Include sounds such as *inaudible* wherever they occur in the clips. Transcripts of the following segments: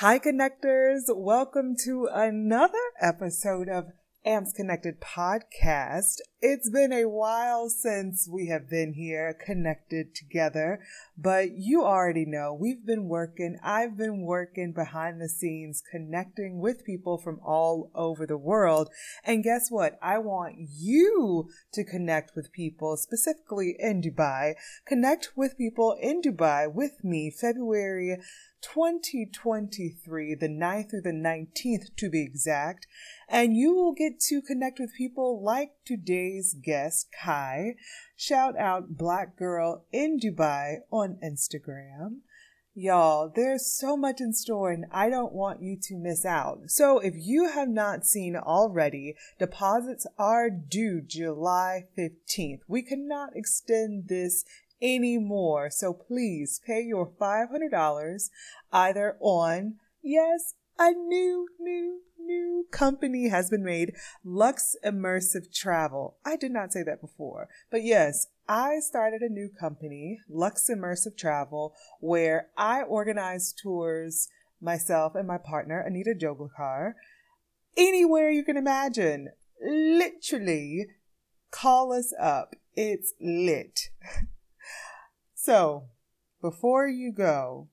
Hi, connectors. Welcome to another episode of AMS Connected podcast. It's been a while since we have been here connected together, but you already know we've been working. I've been working behind the scenes, connecting with people from all over the world. And guess what? I want you to connect with people, specifically in Dubai. Connect with people in Dubai with me February 2023, the 9th through the 19th to be exact, and you will get to connect with people like today's guest, Kai. Shout out Black Girl in Dubai on Instagram. Y'all, there's so much in store and I don't want you to miss out. So if you have not seen already, deposits are due July 15th. We cannot extend this anymore. So please pay your $500 either on, yes, a new, new, new company has been made, Lux Immersive Travel. I did not say that before, but yes, I started a new company, Lux Immersive Travel, where I organize tours myself and my partner, Anita Joglakar, anywhere you can imagine. Literally, call us up. It's lit. *laughs* So, before you go,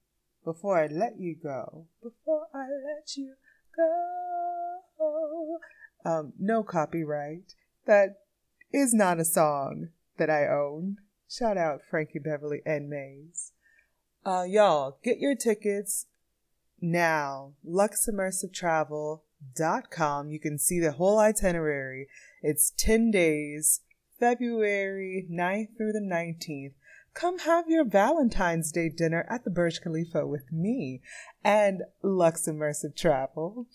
before I let you go, before I let you go, um, no copyright. That is not a song that I own. Shout out Frankie Beverly and Maze. Uh, y'all, get your tickets now. LuxImmersiveTravel.com. You can see the whole itinerary. It's 10 days, February 9th through the 19th come have your Valentine's Day dinner at the Burj Khalifa with me and Lux Immersive Travel.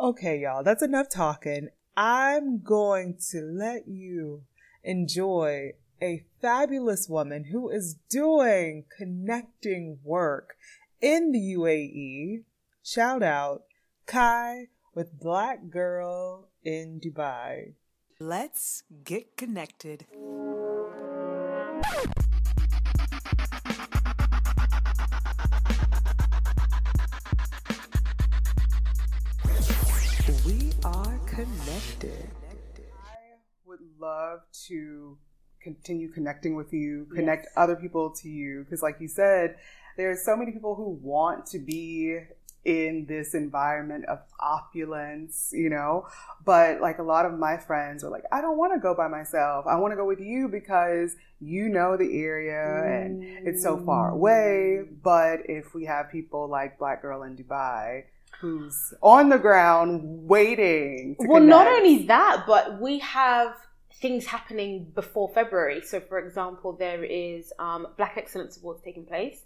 Okay, y'all, that's enough talking. I'm going to let you enjoy a fabulous woman who is doing connecting work in the UAE. Shout out Kai with Black Girl in Dubai. Let's get connected. Connected. I would love to continue connecting with you, connect yes. other people to you. Because, like you said, there's so many people who want to be in this environment of opulence, you know. But like a lot of my friends are like, I don't want to go by myself. I want to go with you because you know the area and it's so far away. Mm. But if we have people like Black Girl in Dubai, who's on the ground waiting. well, connect. not only that, but we have things happening before February. So, for example, there is um, Black Excellence Awards taking place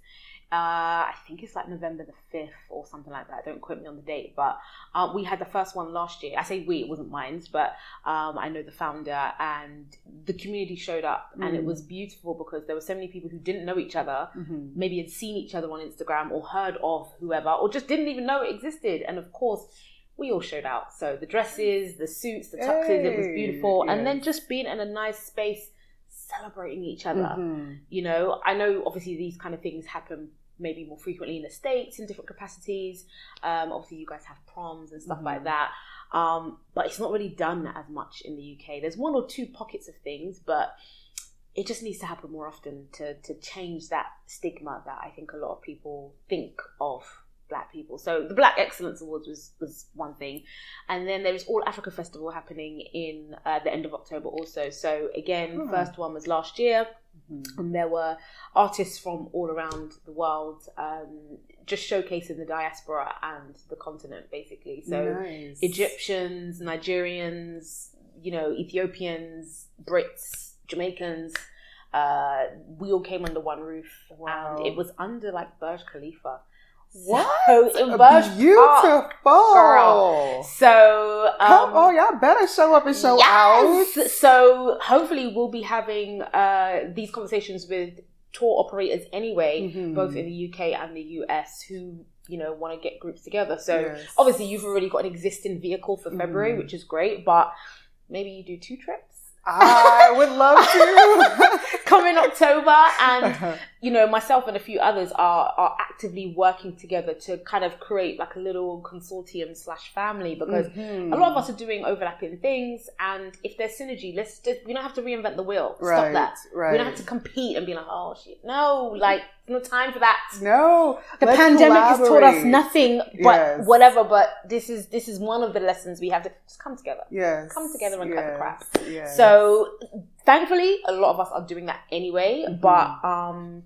uh, I think it's like November the 5th or something like that. Don't quote me on the date. But um, we had the first one last year. I say we, it wasn't mine, but um, I know the founder and the community showed up. Mm. And it was beautiful because there were so many people who didn't know each other, mm-hmm. maybe had seen each other on Instagram or heard of whoever, or just didn't even know it existed. And of course, we all showed out. So the dresses, the suits, the tuxes, hey, it was beautiful. Yes. And then just being in a nice space celebrating each other. Mm-hmm. You know, I know obviously these kind of things happen maybe more frequently in the states in different capacities. Um, obviously, you guys have proms and stuff mm-hmm. like that, um, but it's not really done as much in the UK. There's one or two pockets of things, but it just needs to happen more often to to change that stigma that I think a lot of people think of black people. So the Black Excellence Awards was was one thing, and then there was All Africa Festival happening in uh, the end of October also. So again, oh. first one was last year. Mm-hmm. And there were artists from all around the world um, just showcasing the diaspora and the continent, basically. So nice. Egyptians, Nigerians, you know, Ethiopians, Brits, Jamaicans. Uh, we all came under one roof, wow. and it was under like Burj Khalifa. What? So beautiful girl. So um, oh, y'all better show up and show yes. out. So hopefully we'll be having uh, these conversations with tour operators anyway, mm-hmm. both in the UK and the US, who you know want to get groups together. So yes. obviously you've already got an existing vehicle for February, mm. which is great, but maybe you do two trips. I would love to *laughs* come in October and *laughs* you know, myself and a few others are are actively working together to kind of create like a little consortium slash family because Mhm. a lot of us are doing overlapping things, and if there's synergy, let's just we don't have to reinvent the wheel. Stop that. right. We don't have to compete and be like, oh shit, no, like no time for that. No, The pandemic has taught us nothing but Yes. whatever. But this is this is one of the lessons we have to just come together. Yes, Come together and cut the crap. yes. So thankfully, a lot of us are doing that anyway. Mhm. But um,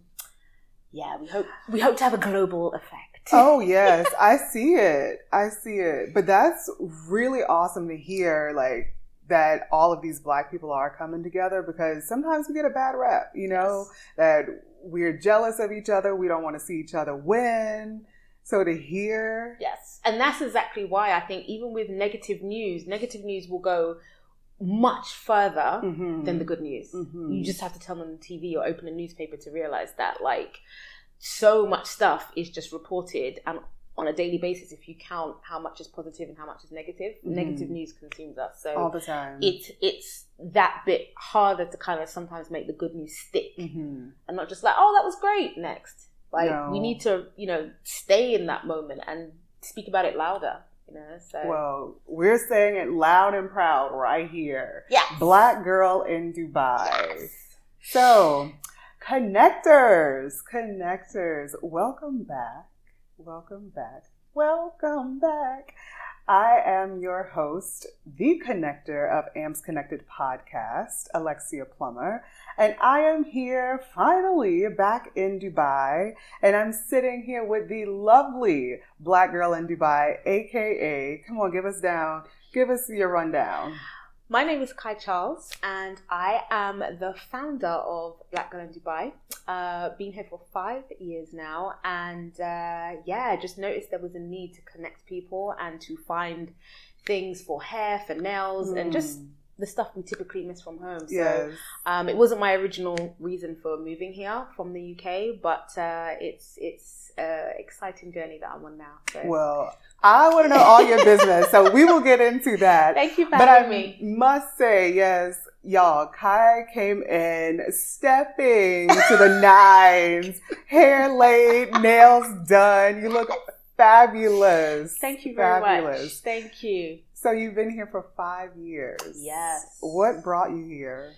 yeah, we hope we hope to have a global effect. Oh *laughs* yes, I see it. I see it. But that's really awesome to hear like that all of these black people are coming together because sometimes we get a bad rep, you know, that we're jealous of each other, we don't want to see each other win. So to hear Yes, and that's exactly why I think even with negative news, negative news will go much further Mhm. than the good news. Mhm. You just have to turn on the TV or open a newspaper to realize that like so much stuff is just reported and on a daily basis if you count how much is positive and how much is negative Mhm. negative news consumes us so all the time. it's it's that bit harder to kind of sometimes make the good news stick Mhm. and not just like oh that was great next like No. we need to you know stay in that moment and speak about it louder you know so Well, we're saying it loud and proud right here. yeah Black girl in Dubai. So, connectors, connectors, welcome back. Welcome back. Welcome back. I am your host, the connector of AMS Connected podcast, Alexia Plummer, and I am here finally back in Dubai, and I'm sitting here with the lovely black girl in Dubai, aka, come on, give us down, give us your rundown. My name is Kai Charles, and I am the founder of Black Girl in Dubai. Uh, been here for five years now, and uh, yeah, I just noticed there was a need to connect people and to find things for hair, for nails, and just Mm. the stuff we typically miss from home. So Yes. um, it wasn't my original reason for moving here from the UK, but uh, it's it's an exciting journey that I'm on now. So Well, I want to know all your business, so we will get into that. thank you for But having I me. must say, yes, y'all, Kai came in stepping to the nines, hair laid, nails done. You look fabulous. Thank you very fabulous. much. Thank you. So you've been here for five years. Yes. What brought you here?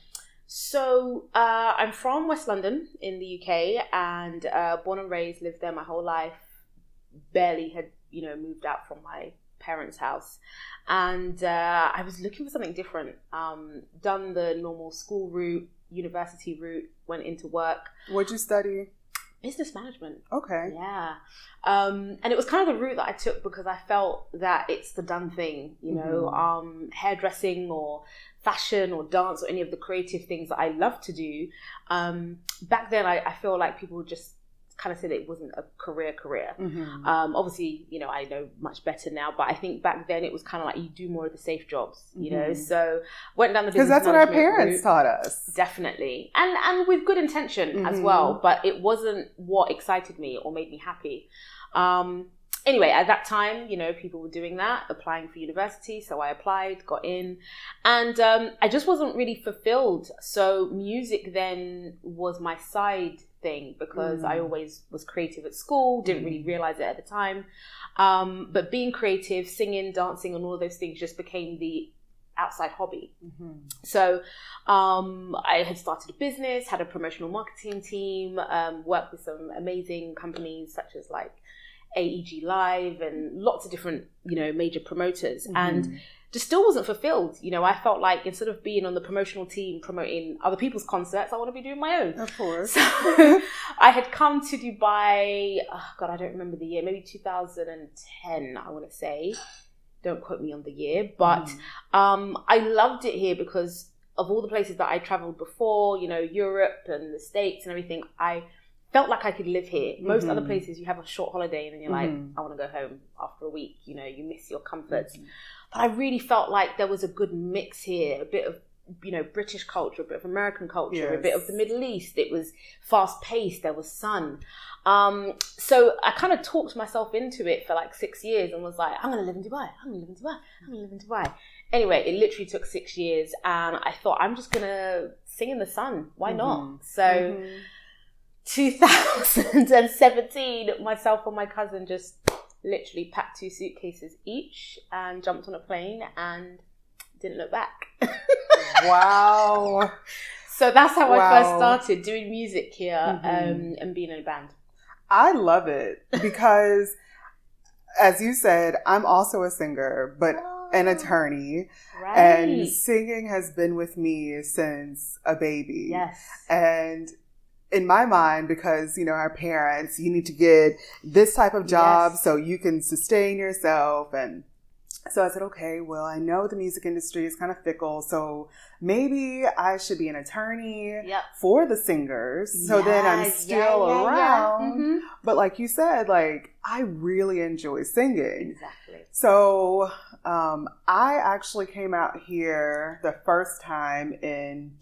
So uh, I'm from West London in the UK, and uh, born and raised, lived there my whole life. Barely had you know moved out from my parents' house, and uh, I was looking for something different. Um, done the normal school route, university route, went into work, What'd you study? Business management. Okay. Yeah. Um, and it was kind of the route that I took because I felt that it's the done thing, you know, Mhm. um, hairdressing or fashion or dance or any of the creative things that I love to do. Um, back then, I, I feel like people just kind of said it wasn't a career career. Mhm. Um, obviously, you know, I know much better now, but I think back then it was kind of like you do more of the safe jobs, you know. Mhm. So went down the Because that's what our parents route taught us. definitely and and with good intention as Mhm. well but it wasn't what excited me or made me happy um anyway at that time you know people were doing that applying for university so i applied got in and um i just wasn't really fulfilled so music then was my side thing because i Mm. always was creative at school didn't really Mm. realize it at the time um but being creative singing dancing and all of those things just became the outside hobby Mhm. so um, I had started a business, had a promotional marketing team, um, worked with some amazing companies such as like AEG Live and lots of different, you know, major promoters, and Mhm. Just still wasn't fulfilled. You know, I felt like instead of being on the promotional team promoting other people's concerts, I want to be doing my own. of course. So *laughs* I had come to Dubai. Oh God, I don't remember the year. Maybe 2010, I want to say. Don't quote me on the year, but Mhm. um, I loved it here because of all the places that I traveled before, you know, Europe and the States and everything, I felt like I could live here. Most Mhm. other places, you have a short holiday and then you're Mhm. like, I want to go home after a week. You know, you miss your comforts. Mhm. But I really felt like there was a good mix here, a bit of you know British culture, a bit of American culture, a bit of the Middle East. It was fast paced. There was sun. Um, so I kind of talked myself into it for like six years and was like, I'm going to live in Dubai. I'm going to live in Dubai. I'm going to live in Dubai. Anyway, it literally took six years, and I thought I'm just going to sing in the sun. Why Mhm. not? So Mhm. 2017, myself and my cousin just literally packed two suitcases each and jumped on a plane and didn't look back. wow. *laughs* So that's how Wow. I first started doing music here Mhm. um, and being in a band. I love it *laughs* because, as you said, I'm also a singer, but an attorney, Right. and singing has been with me since a baby. yes. And in my mind, because, you know, our parents, you need to get this type of job Yes. so you can sustain yourself. And so I said, okay, well, I know the music industry is kind of fickle, so maybe I should be an attorney Yep. for the singers. So then I'm still yeah, yeah, yeah. around. Mhm. But like you said, like, I really enjoy singing. Exactly. So um, I actually came out here the first time in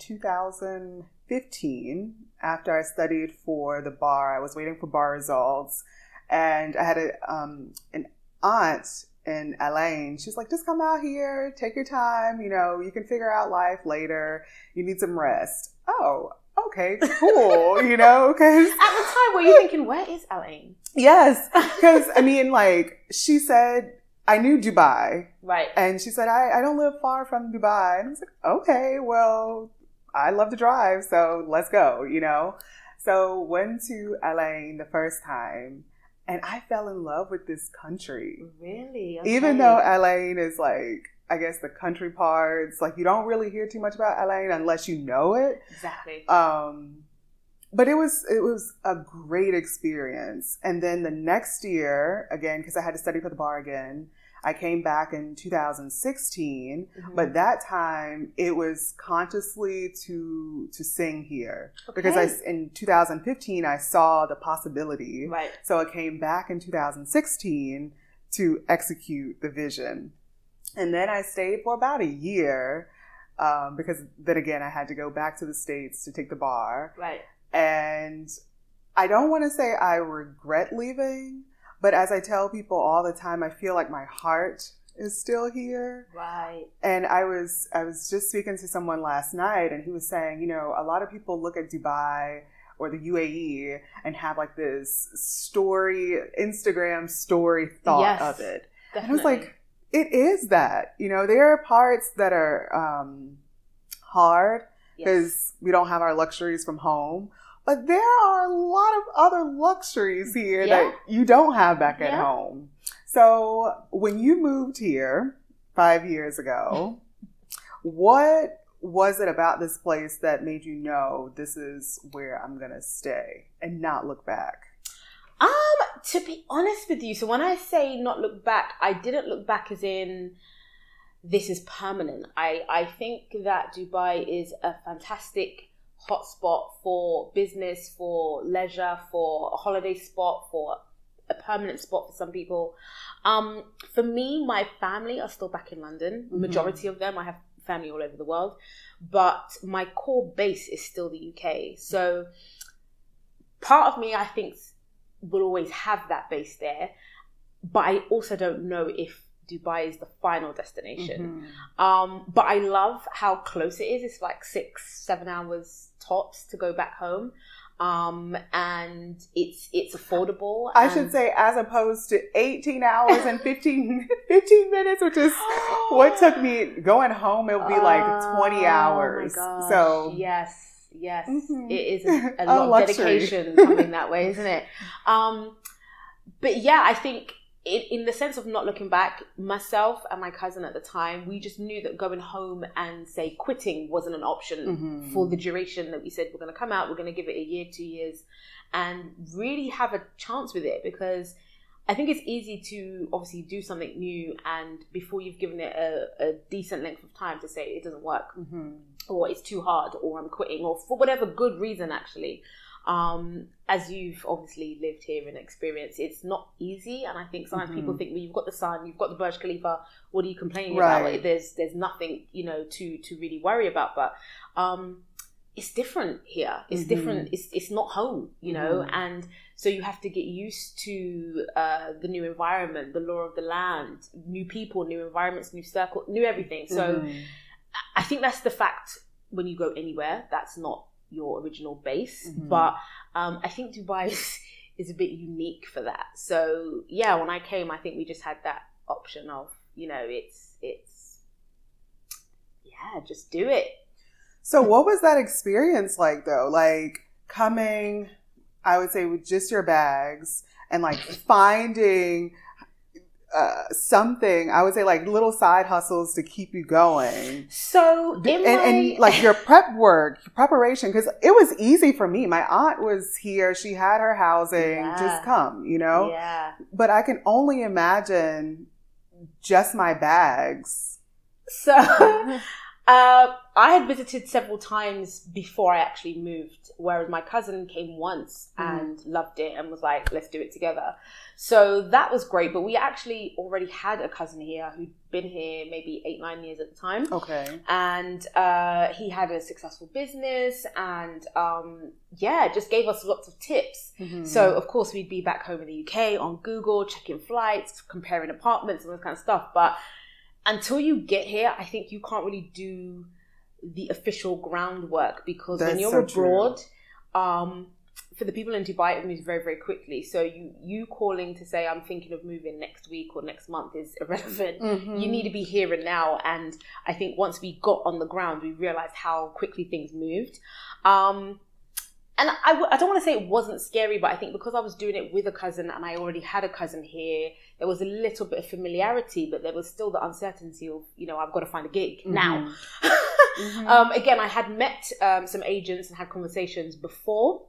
2015 after I studied for the bar. I was waiting for bar results, and I had a, um, an aunt in Al Ain. She's like, just come out here, take your time. You know, you can figure out life later. You need some rest. Oh, okay, cool. *laughs* you know, because At the time, were you thinking, where is Al Ain? yes, *laughs* because I mean, like she said, I knew Dubai. Right. And she said, I, I don't live far from Dubai. And I was like, okay, well, I love to drive, so let's go, you know? So went to Al Ain the first time and I fell in love with this country. Really? Even though Al Ain is like, I guess the country parts, like you don't really hear too much about Al Ain unless you know it. Exactly. Um, but it was it was a great experience. And then the next year, again, because I had to study for the bar again, I came back in 2016. Mhm. But that time, it was consciously to to sing here because I in 2015 I saw the possibility. Right. So I came back in 2016 to execute the vision. And then I stayed for about a year um, because then again, I had to go back to the States to take the bar. Right. And I don't want to say I regret leaving, but as I tell people all the time, I feel like my heart is still here. Right. And I was I was just speaking to someone last night and he was saying, you know, a lot of people look at Dubai or the UAE and have like this story Instagram story thought Yes, of it. Definitely. And I was like, it is that. You know, there are parts that are um hard because we don't have our luxuries from home. But there are a lot of other luxuries here Yeah. that you don't have back at home. So when you moved here five years ago, what was it about this place that made you know this is where I'm gonna stay and not look back? Um, to be honest with you, so when I say not look back, I didn't look back as in this is permanent. I, I think that Dubai is a fantastic hotspot for business, for leisure, for a holiday spot, for a permanent spot for some people. Um, for me, my family are still back in London. Mhm. Majority of them, I have family all over the world, but my core base is still the UK. So part of me, I think, will always have that base there, but I also don't know if Dubai is the final destination. Mhm. Um, but I love how close it is. It's like six, seven hours tops to go back home. Um, and it's it's affordable. I should say, as opposed to 18 hours and 15, *laughs* 15 minutes, which is what took me going home. It would be like *gasps* 20 Oh, hours. So, yes, yes, Mhm. it is a, *laughs* A a lot of dedication coming that way, isn't it? *laughs* Um, but yeah, I think in, in the sense of not looking back, myself and my cousin at the time, we just knew that going home and say quitting wasn't an option Mhm. for the duration that we said we're going to come out. We're going to give it a year, two years, and really have a chance with it because I think it's easy to obviously do something new and before you've given it a, a decent length of time to say it doesn't work Mhm. or it's too hard or I'm quitting or for whatever good reason actually. Um, as you've obviously lived here and experienced, it's not easy. And I think sometimes people Mhm. think, well, you've got the sun, you've got the Burj Khalifa. What are you complaining Right. about? Like, there's there's nothing you know to to really worry about. But um, it's different here. It's Mhm. different. It's it's not home, you know. Mhm. And so you have to get used to uh, the new environment, the law of the land, new people, new environments, new circle, new everything. So. Mhm. I think that's the fact when you go anywhere, that's not your original base. Mhm. But Um, I think Dubai *laughs* is, is a bit unique for that. So yeah, when I came, I think we just had that option of you know it's it's yeah, just do it. So what was that experience like though? Like coming, I would say with just your bags and like *laughs* finding uh, something I would say like little side hustles to keep you going. So and, my, and like your prep work, your preparation, because it was easy for me. My aunt was here; she had her housing. Yeah. Just come, you know. yeah. But I can only imagine just my bags. So *laughs* uh, I had visited several times before I actually moved, whereas my cousin came once Mhm. and loved it and was like, let's do it together. So that was great. But we actually already had a cousin here who'd been here maybe eight, nine years at the time. Okay. And uh, he had a successful business and um, yeah, just gave us lots of tips. Mhm. So of course we'd be back home in the UK on Google, checking flights, comparing apartments, and all this kind of stuff. But until you get here, I think you can't really do the official groundwork because when you're so abroad, um, for the people in Dubai, it moves very, very quickly. So you you calling to say I'm thinking of moving next week or next month is *laughs* irrelevant. Mhm. You need to be here and now. And I think once we got on the ground, we realized how quickly things moved. Um, and I, w- I don't want to say it wasn't scary, but I think because I was doing it with a cousin and I already had a cousin here, there was a little bit of familiarity, but there was still the uncertainty of, you know, I've got to find a gig now. *laughs* Mhm. um, again, I had met um, some agents and had conversations before,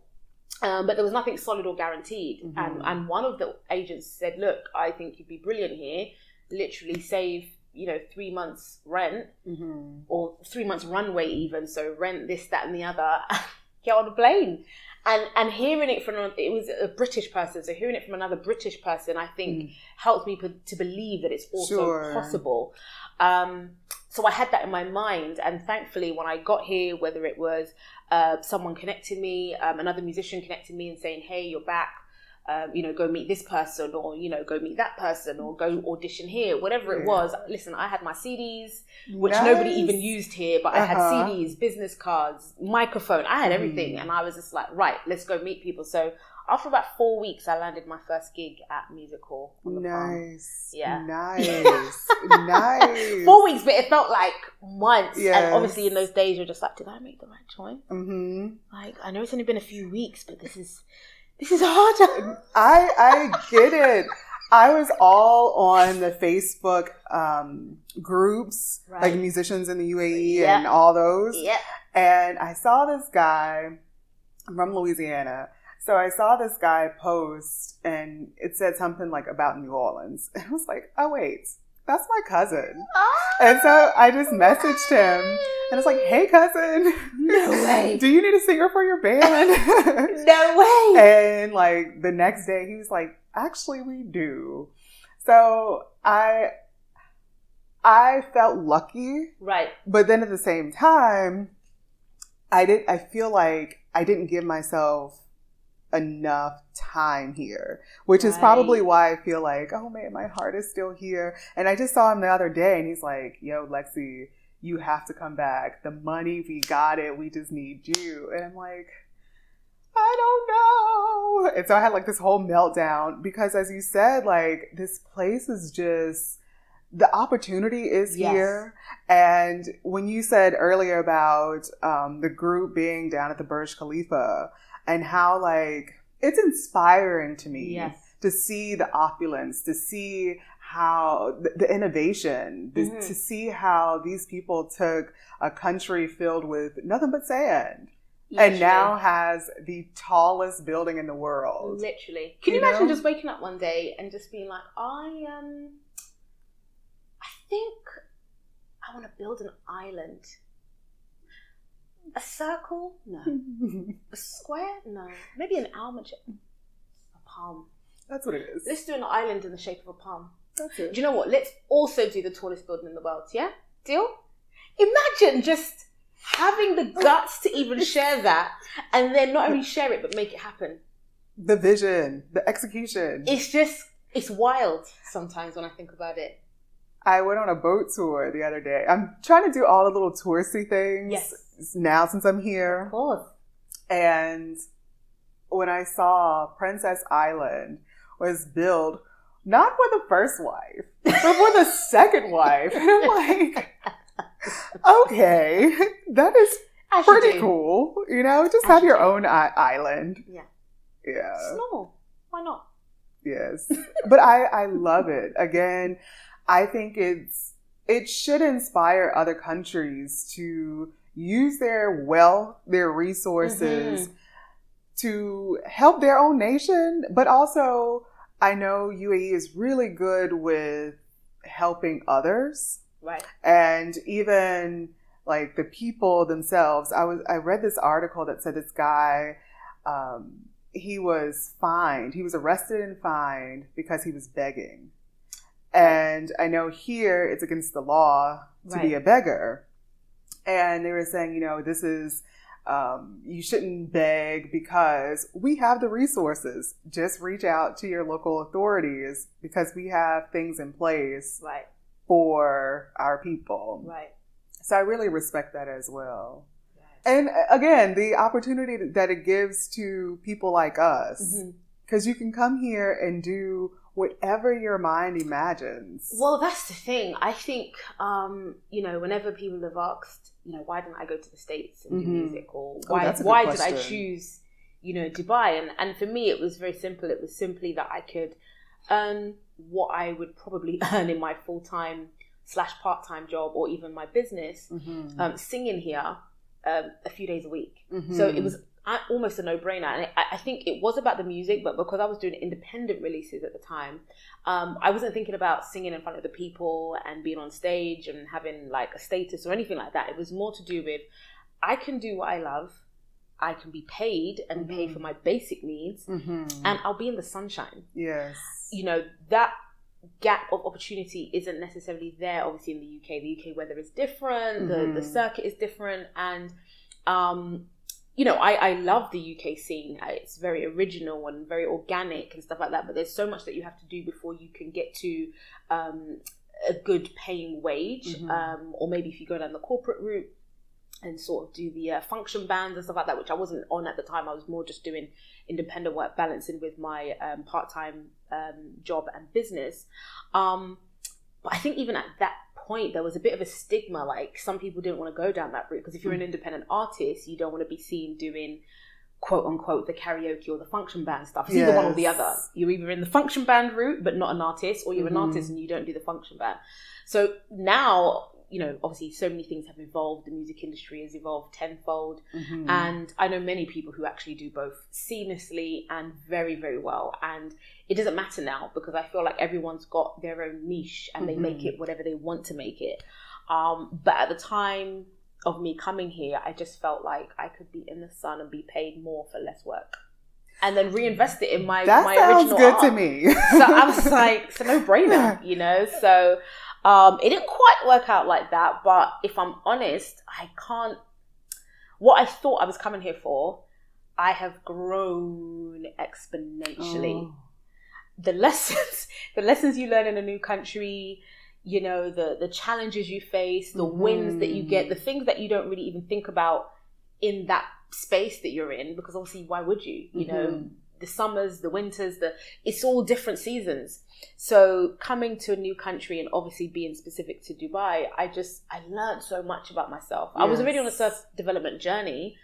um, but there was nothing solid or guaranteed. Mhm. And, and one of the agents said, Look, I think you'd be brilliant here. Literally save, you know, three months' rent Mhm. or three months runway even so rent this that and the other *laughs* get on a plane and and hearing it from it was a british person so hearing it from another british person i think Mm. helped me p- to believe that it's also Sure. possible um so i had that in my mind and thankfully when i got here whether it was uh, someone connecting me um, another musician connecting me and saying hey you're back um, you know, go meet this person, or you know, go meet that person, or go audition here, whatever it was. Listen, I had my CDs, which nobody even used here, but I had Uh-huh. CDs, business cards, microphone. I had everything, Mm. and I was just like, right, let's go meet people. So after about four weeks, I landed my first gig at Music Hall. the farm. Nice. Yeah. Nice. *laughs* nice. Four weeks, but it felt like months. Yes. And obviously, in those days, you're just like, did I make the right choice? hmm Like, I know it's only been a few weeks, but this is this is harder. *laughs* I I get it. I was all on the Facebook um, groups, like musicians in the UAE Yeah. and all those. yeah. And I saw this guy from Louisiana. So I saw this guy post and it said something like about New Orleans. *laughs* And I was like, oh, wait, that's my cousin. And so I just oh, messaged him and it's like, hey, cousin. No way. *laughs* Do you need a singer for your band? *laughs* No way. and like the next day, he was like, actually, we do. So I. I felt lucky Right. but then at the same time i did i feel like i didn't give myself enough time here which is probably why i feel like oh man my heart is still here and i just saw him the other day and he's like yo lexi you have to come back the money we got it we just need you and i'm like I don't know. And so I had like this whole meltdown because, as you said, like this place is just the opportunity is Yes. here. And when you said earlier about um, the group being down at the Burj Khalifa and how like it's inspiring to me Yes. to see the opulence, to see how the, the innovation, the- Mhm. to see how these people took a country filled with nothing but sand and now has the tallest building in the world. Literally. Can you, You imagine know? just waking up one day and just being like, I um I think I want to build an island. A circle? No. *laughs* A square? No. Maybe an almond shape. A palm. That's what it is. Let's do an island in the shape of a palm. That's Do you know what? Let's also do the tallest building in the world, yeah? Deal? Imagine just having the guts to even *laughs* share that and then not only share it but make it happen. The vision, the execution. It's just it's wild sometimes when I think about it. I went on a boat tour the other day. I'm trying to do all the little touristy things Yes. Now since I'm here. Of course. And when I saw Princess Island was billed not for the first wife, but for the *laughs* second wife. And *laughs* I'm like, *laughs* okay, that is pretty cool. You know, just have you your do. own I- island. Yeah. Yeah. It's normal. Why not? Yes. but I, I love it. Again, I think it's it should inspire other countries to use their wealth, their resources Mhm. to help their own nation, but also I know UAE is really good with helping others. Right. and even like the people themselves i was i read this article that said this guy um, he was fined. He was arrested and fined because he was begging. And i know here it's against the law to be a beggar and they were saying you know this is um, you shouldn't beg because we have the resources just reach out to your local authorities because we have things in place Right. for our people. Right. So I really respect that as well. right. And uh, again, the opportunity that it gives to people like us, because you can come here and do whatever your mind imagines. Well, that's the thing. I think, um, you know, whenever people have asked, you know, why didn't I go to the States and do Mhm. music? Or Oh, why, good why did I choose, you know, Dubai? And, and for me, it was very simple. It was simply that I could earn what I would probably *laughs* earn in my full time slash part time job or even my business, Mhm. um, singing here um, a few days a week. Mhm. So it was uh, almost a no brainer. And I, I think it was about the music, but because I was doing independent releases at the time, um, I wasn't thinking about singing in front of the people and being on stage and having like a status or anything like that. It was more to do with I can do what I love, I can be paid and pay Mhm. for my basic needs, Mhm. and I'll be in the sunshine. yes. You know, that gap of opportunity isn't necessarily there obviously in the UK. The UK weather is different, the, the Mhm. circuit is different, and um, you know, I, I love the UK scene. Uh, It's very original and very organic and stuff like that. But there's so much that you have to do before you can get to um, a good paying wage. Mhm. Um, or maybe if you go down the corporate route and sort of do the uh, function bands and stuff like that, which I wasn't on at the time. I was more just doing independent work, balancing with my um, part time um, job and business. Um, but I think even at that point, there was a bit of a stigma. Like some people didn't want to go down that route because if you're an independent artist, you don't want to be seen doing quote unquote the karaoke or the function band stuff. It's either one or the other. You're either in the function band route but not an artist, or you're Mhm. an artist and you don't do the function band. So now, you know, obviously so many things have evolved. The music industry has evolved tenfold. Mhm. And I know many people who actually do both seamlessly and very, very well. And it doesn't matter now because I feel like everyone's got their own niche and they make Mhm. it whatever they want to make it. Um, but at the time of me coming here, I just felt like I could be in the sun and be paid more for less work. And then reinvest it in my, that my sounds original good art to me. so I was *laughs* like, it's a no brainer, you know? So um, it didn't quite work out like that. But if I'm honest, I can't. What I thought I was coming here for, I have grown exponentially. Oh. The lessons, *laughs* the lessons you learn in a new country, you know, the the challenges you face, the wins that you get, the things that you don't really even think about in that space that you're in, because obviously, why would you? You know, Mhm. The summers, the winters, the it's all different seasons. So coming to a new country and obviously being specific to Dubai, I just I learned so much about myself. I was already on a self development journey,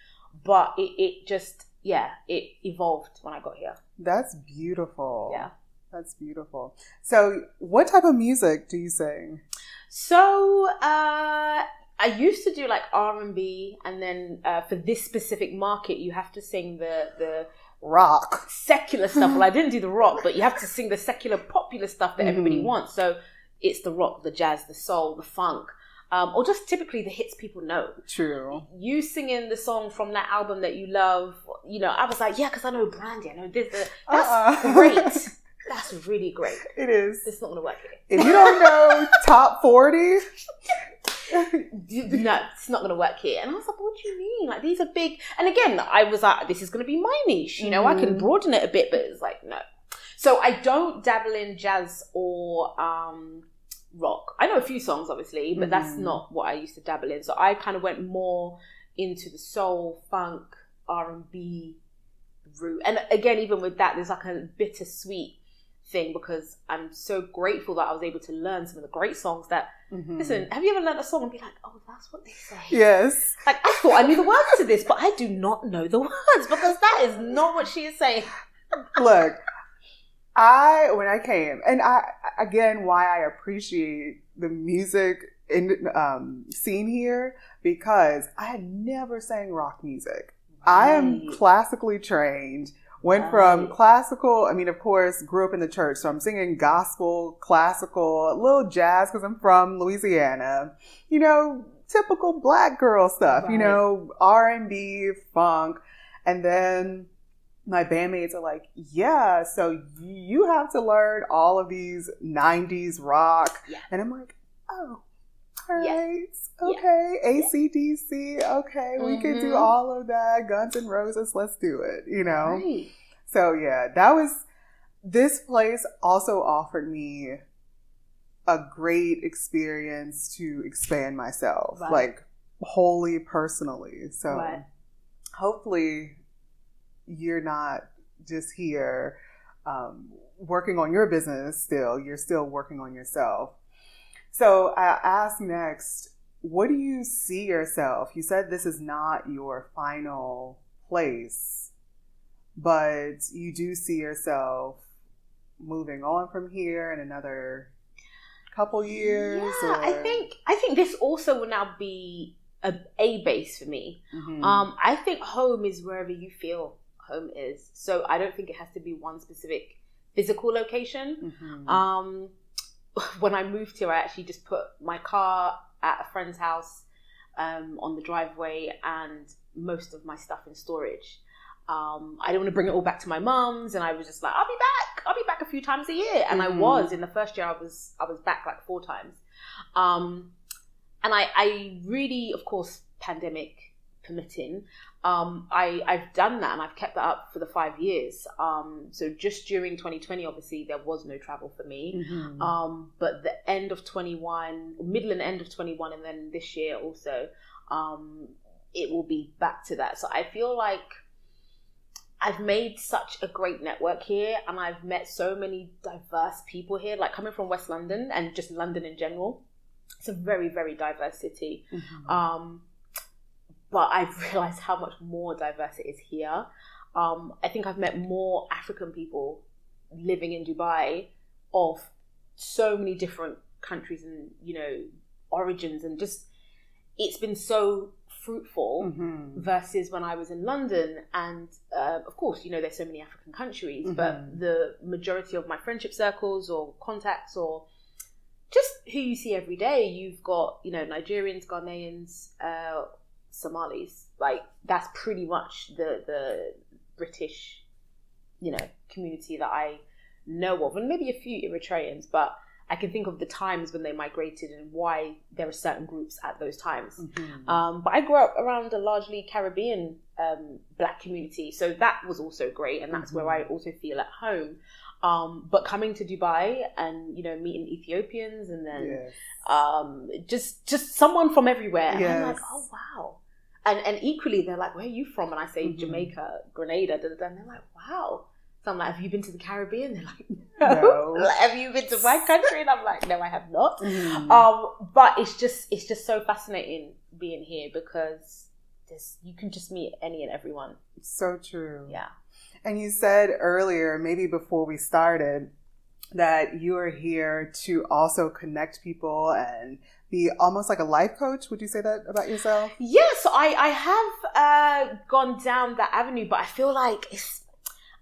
but it, it just yeah, it evolved when I got here. That's beautiful. Yeah. That's beautiful. So, what type of music do you sing? So uh, I used to do like R and B, and then uh, for this specific market, you have to sing the the Rock. secular stuff. Well, I didn't do the rock, but you have to sing the secular, popular stuff that everybody Mhm. wants. So it's the rock, the jazz, the soul, the funk, um, or just typically the hits people know. True. You singing the song from that album that you love, you know, I was like, yeah, because I know Brandy, I know this. uh, That's Uh-uh. *laughs* great. That's really great. It is. It's not going to work here. If you don't know *laughs* top 40, no, it's not going to work here. And I was like, what do you mean? Like, these are big. And again, I was like, this is going to be my niche. You know, I can Mhm. broaden it a bit, but it's like, no. So I don't dabble in jazz or um, rock. I know a few songs, obviously, but that's Mhm. not what I used to dabble in. So I kind of went more into the soul, funk, R and B route. And again, even with that, there's like a bittersweet thing because I'm so grateful that I was able to learn some of the great songs that Mhm. listen, have you ever learned a song and be like, oh that's what they say? Yes. Like I thought I knew the words to this, but I do not know the words because that is not what she is saying. Look, I when I came, and I again why I appreciate the music in um, scene here because I had never sang rock music. I am classically trained. Went from classical, I mean, of course, grew up in the church, so I'm singing gospel, classical, a little jazz because I'm from Louisiana. You know, typical black girl stuff. You know, R and B, funk, and then my bandmates are like, "Yeah, so you have to learn all of these '90s rock," Yeah. and I'm like, "Oh." All right. Okay. ACDC. Okay. We can do Mhm. all of that. Guns and Roses. Let's do it. You know? Right. So, yeah, that was, this place also offered me a great experience to expand myself, Right. like wholly personally. So, Right. hopefully, you're not just here um, working on your business still, you're still working on yourself. So I ask next, what do you see yourself? You said this is not your final place, but you do see yourself moving on from here in another couple years. Yeah, I think I think this also will now be a, a base for me. Mhm. Um, I think home is wherever you feel home is. So I don't think it has to be one specific physical location. Mhm. Um, *laughs* when I moved here, I actually just put my car at a friend's house um, on the driveway and most of my stuff in storage. Um, I didn't want to bring it all back to my mum's, and I was just like, "I'll be back. I'll be back a few times a year." And I Mhm. was in the first year. I was I was back like four times, um, and I I really, of course, pandemic permitting, um, I I've done that and I've kept that up for the five years. Um, so just during 2020, obviously there was no travel for me. Mhm. Um, but the end of 21, middle and end of 21, and then this year also, um, it will be back to that. So I feel like I've made such a great network here, and I've met so many diverse people here. Like coming from West London and just London in general, it's a very, very diverse city. Mhm. But I've *laughs* realized how much more diverse it is here. Um, I think I've met more African people living in Dubai of so many different countries and you know origins, and just it's been so fruitful Mhm. versus when I was in London. And uh, of course, you know, there's so many African countries, Mhm. but the majority of my friendship circles or contacts or just who you see every day, you've got, you know, Nigerians, Ghanaians, uh, Somalis. Like, that's pretty much the, the British, you know, community that I know of. And maybe a few Eritreans, but I can think of the times when they migrated and why there are certain groups at those times. Mhm. Um, but I grew up around a largely Caribbean um, black community, so that was also great, and that's where I also feel at home. Um, but coming to Dubai and you know meeting Ethiopians and then Yes. um, just just someone from everywhere, and I'm like, oh wow. And and equally, they're like, where are you from? And I say Mhm. Jamaica, Grenada, da, da, da, and they're like, wow. So I'm like, have you been to the Caribbean? They're like, No. no. *laughs* Like, have you been to my country? And I'm like, no, I have not. Mhm. Um, but it's just it's just so fascinating being here because there's you can just meet any and everyone. so true. Yeah. And you said earlier, maybe before we started, that you are here to also connect people and be almost like a life coach. Would you say that about yourself? Yes, I I have uh, gone down that avenue, but I feel like it's.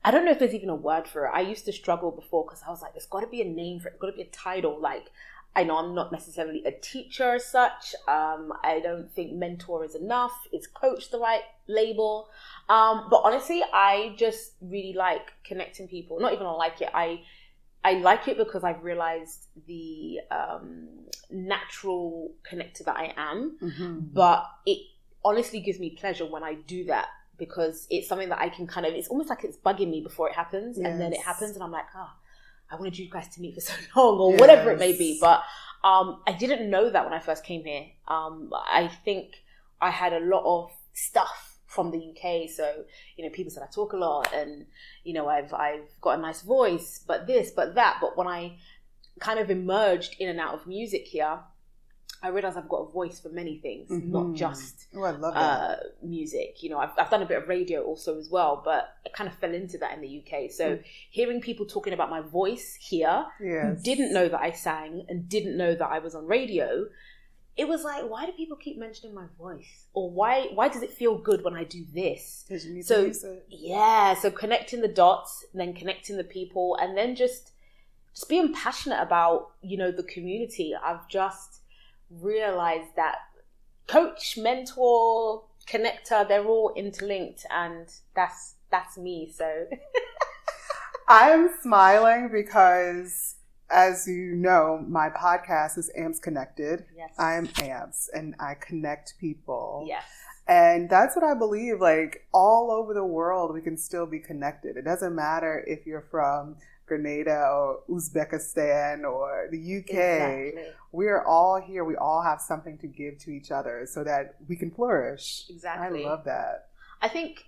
I don't know if there's even a word for it. I used to struggle before because I was like, there's got to be a name for it. Got to be a title. Like, I know I'm not necessarily a teacher as such. Um, I don't think mentor is enough. Is coach the right label? Um, but honestly, I just really like connecting people. Not even like it. I I like it because I've realized the um, natural connector that I am. Mm-hmm. but it honestly gives me pleasure when I do that because it's something that I can kind of it's almost like it's bugging me before it happens. And then it happens and I'm like oh I wanted you guys to meet for so *laughs* long or whatever it may be. But um I didn't know that when I first came here. Um I think I had a lot of stuff from the UK. So, you know, people said I talk a lot and, you know, I've, I've got a nice voice, but this, but that. But when I kind of emerged in and out of music here, I realized I've got a voice for many things, mm-hmm. not just oh, I love uh, music. You know, I've, I've done a bit of radio also as well, but I kind of fell into that in the UK. So mm. hearing people talking about my voice here, yes. who didn't know that I sang and didn't know that I was on radio, it was like, why do people keep mentioning my voice? Or why why does it feel good when I do this? so yeah, so connecting the dots, then connecting the people, and then just just being passionate about you know the community. I've just realized that coach, mentor, connector, they're all interlinked and that's that's me. So *laughs* I'm smiling because as you know, my podcast is AMPS Connected. Yes. I'm AMPS and I connect people. Yes. And that's what I believe. Like all over the world, we can still be connected. It doesn't matter if you're from Grenada or Uzbekistan or the UK. Exactly. We're all here. We all have something to give to each other so that we can flourish. Exactly. I love that. I think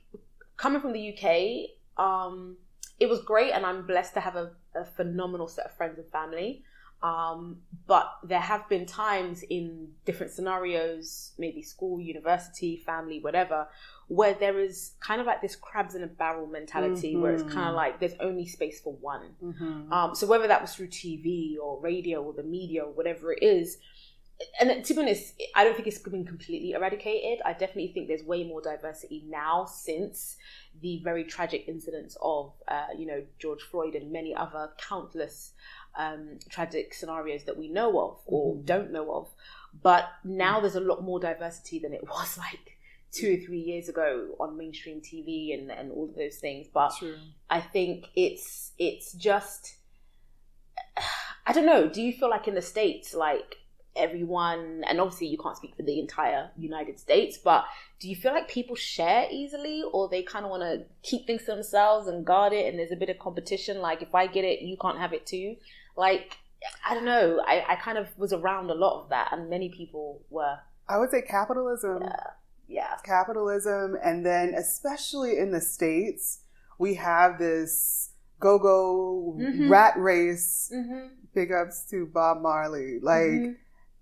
coming from the UK, um, it was great, and I'm blessed to have a, a phenomenal set of friends and family. Um, but there have been times in different scenarios, maybe school, university, family, whatever, where there is kind of like this crabs in a barrel mentality mm-hmm. where it's kind of mm-hmm. like there's only space for one. Mm-hmm. Um, so whether that was through TV or radio or the media or whatever it is, and to be honest, I don't think it's been completely eradicated. I definitely think there's way more diversity now since the very tragic incidents of, uh, you know, George Floyd and many other countless um, tragic scenarios that we know of or mm-hmm. don't know of. But now there's a lot more diversity than it *laughs* was like two or three years ago on mainstream TV and, and all of those things. But True. I think it's it's just *sighs* I don't know. Do you feel like in the states, like everyone, and obviously you can't speak for the entire United States, but do you feel like people share easily, or they kind of want to keep things to themselves and guard it, and there's a bit of competition? Like if I get it, you can't have it too. Like I don't know. I, I kind of was around a lot of that, and many people were. I would say capitalism. Yeah yeah capitalism and then especially in the states we have this go-go mm-hmm. rat race mm-hmm. big ups to bob marley like mm-hmm.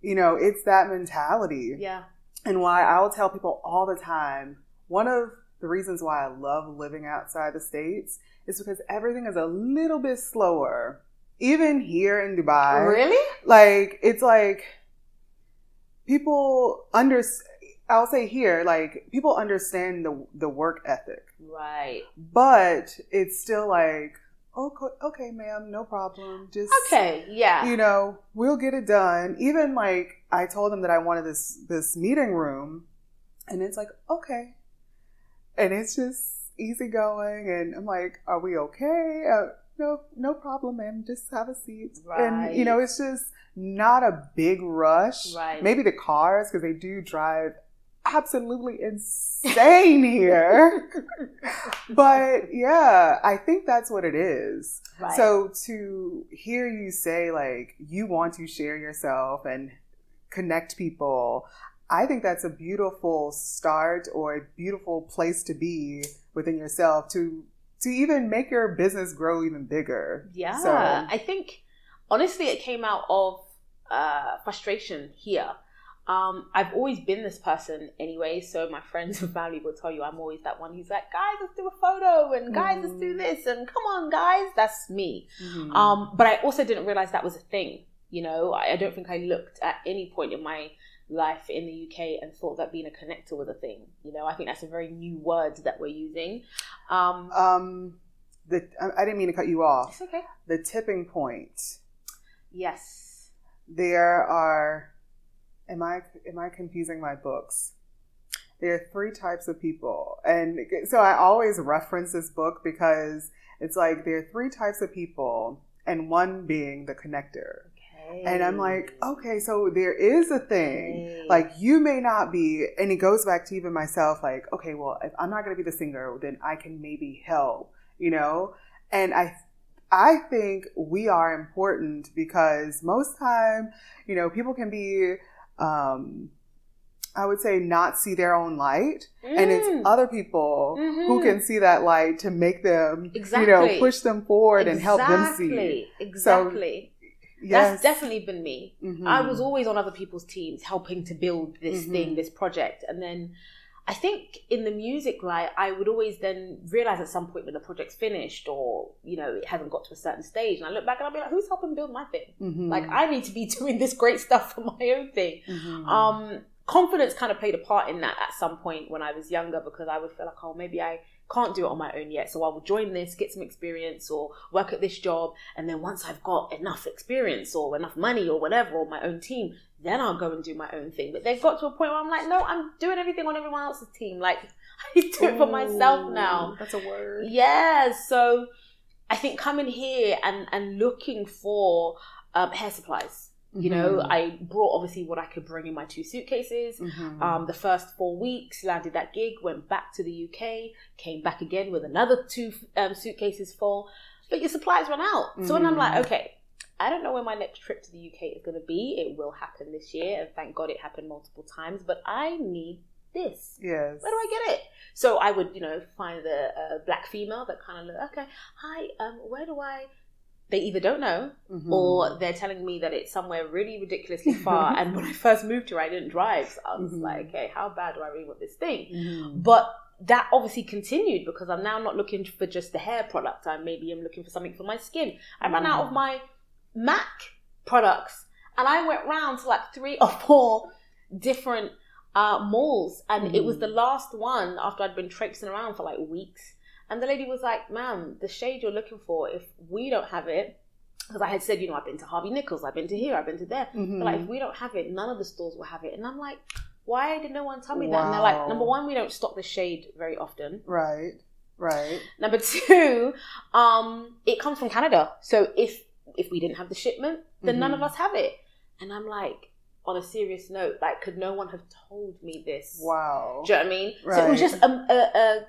You know it's that mentality. Yeah. And why i'll tell people all the time one of the reasons why i love living outside the states is because everything is a little bit slower even here in dubai. Really? Like it's like people understand I'll say here, like people understand the the work ethic, right? But it's still like, okay, okay, ma'am, no problem. Just okay, yeah. You know, we'll get it done. Even like I told them that I wanted this this meeting room, and it's like, okay, and it's just easy going, and I'm like, are we okay? Uh, no, no problem, ma'am. Just have a seat. Right. And you know, it's just not a big rush. Right. Maybe the cars because they do drive absolutely insane here. but yeah, I think that's what it is. Right. So to hear you say like you want to share yourself and connect people, I think that's a beautiful start or a beautiful place to be within yourself to to even make your business grow even bigger. Yeah. So, I think honestly it came out of uh, frustration here um, I've always been this person anyway, so my friends and family will tell you I'm always that one who's like, guys, let's do a photo, and guys, mm. let's do mm. this, and come on, guys, that's me. Mm. Um, but I also didn't realize that was a thing. You know, I, I, don't think I looked at any point in my life in the UK and thought that being a connector was a thing. You know, I think that's a very new word that we're using. Um, um the I didn't mean to cut you off. It's okay. The tipping point. Yes. There are am I am I confusing my books? There are three types of people, and so I always reference this book because it's like there are three types of people, and one being the connector. Okay. And I'm like, okay, so there is a thing. Okay. Like you may not be, and it goes back to even myself. Like, okay, well, if I'm not going to be the singer, then I can maybe help, you know. And I I think we are important because most time, you know, people can be um, I would say, not see their own light. And it's Mm. other people who Mhm. can see that light to make them, you know, push them forward and help them see. Exactly. Exactly. Yes. That's definitely been me. Mhm. I was always on other people's teams helping to build this Mhm. thing, this project. And then I think in the music light, I would always then realize at some point when the project's finished or, you know, it hasn't got to a certain stage. And I look back and I'll be like, who's helping build my thing? Mhm. Like, I need to be *laughs* doing this great stuff for my own thing. Mhm. Um, confidence kind of played a part in that at some point when I was younger because I would feel like, oh, maybe I can't do it on my own yet. So I will join this, get some experience, or work at this job. And then once I've got enough experience or enough money or whatever, or my own team, then I'll go and do my own thing. But they've got to a point where I'm like, no, I'm doing everything on everyone else's team. Like, *laughs* I do it for myself now. That's a word. Yeah, so I think coming here and and looking for um, hair supplies. You know, Mhm. I brought obviously what I could bring in my two suitcases. Mhm. Um, the first four weeks, landed that gig, went back to the UK, came back again with another two um, suitcases full. But your supplies run out. So then I'm Mhm. like, okay, I don't know when my next trip to the UK is going to be. It will happen this year, and thank God it happened multiple times. But I need this yes. where do I get it? So I would, you know, find a, a black female that kind of look, okay, hi, um, where do I? They either don't know Mhm. or they're telling me that it's somewhere really ridiculously far. *laughs* and when I first moved here, I didn't drive. So I was Mhm. like, okay, how bad do I really want this thing? Mhm. But that obviously continued because I'm now not looking for just the hair product. I maybe am looking for something for my skin. I ran out of Mhm. my MAC products and I went round to like three or four different uh, malls. And it was Mhm. the last one after I'd been traipsing around for like weeks. And the lady was like, ma'am, the shade you're looking for, if we don't have it, because I had said, you know, I've been to Harvey Nichols, I've been to here, I've been to there. Mhm. But like, if we don't have it, none of the stores will have it. And I'm like, why did no one tell me that? And they're like, number one, we don't stock the shade very often. right, right. Number two, um, it comes from Canada. So if if we didn't have the shipment, then none of Mhm. us have it. And I'm like, on a serious note, like, could no one have told me this? Wow. Do you know what I mean? So it was just a, a, a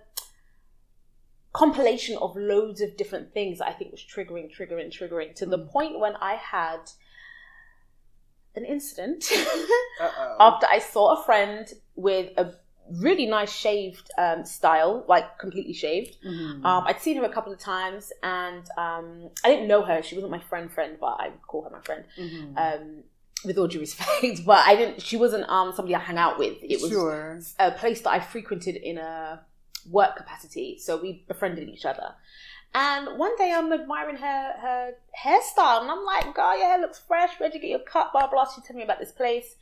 compilation of loads of different things that I think was triggering, triggering, triggering to the Mm. point when I had an incident *laughs* after I saw a friend with a really nice shaved um, style, like completely shaved. Mhm. Um, I'd seen her a couple of times, and um, I didn't know her. She wasn't my friend, friend, but I would call her my friend. Mhm. Um, with all due respect, *laughs* but I didn't. She wasn't um, somebody I hang out with. It was sure. a place that I frequented in a work capacity, so we befriended each other. And one day I'm admiring her her hairstyle, and I'm like, "Girl, your hair looks fresh. Where'd you get your cut?" Blah blah. She told me about this place,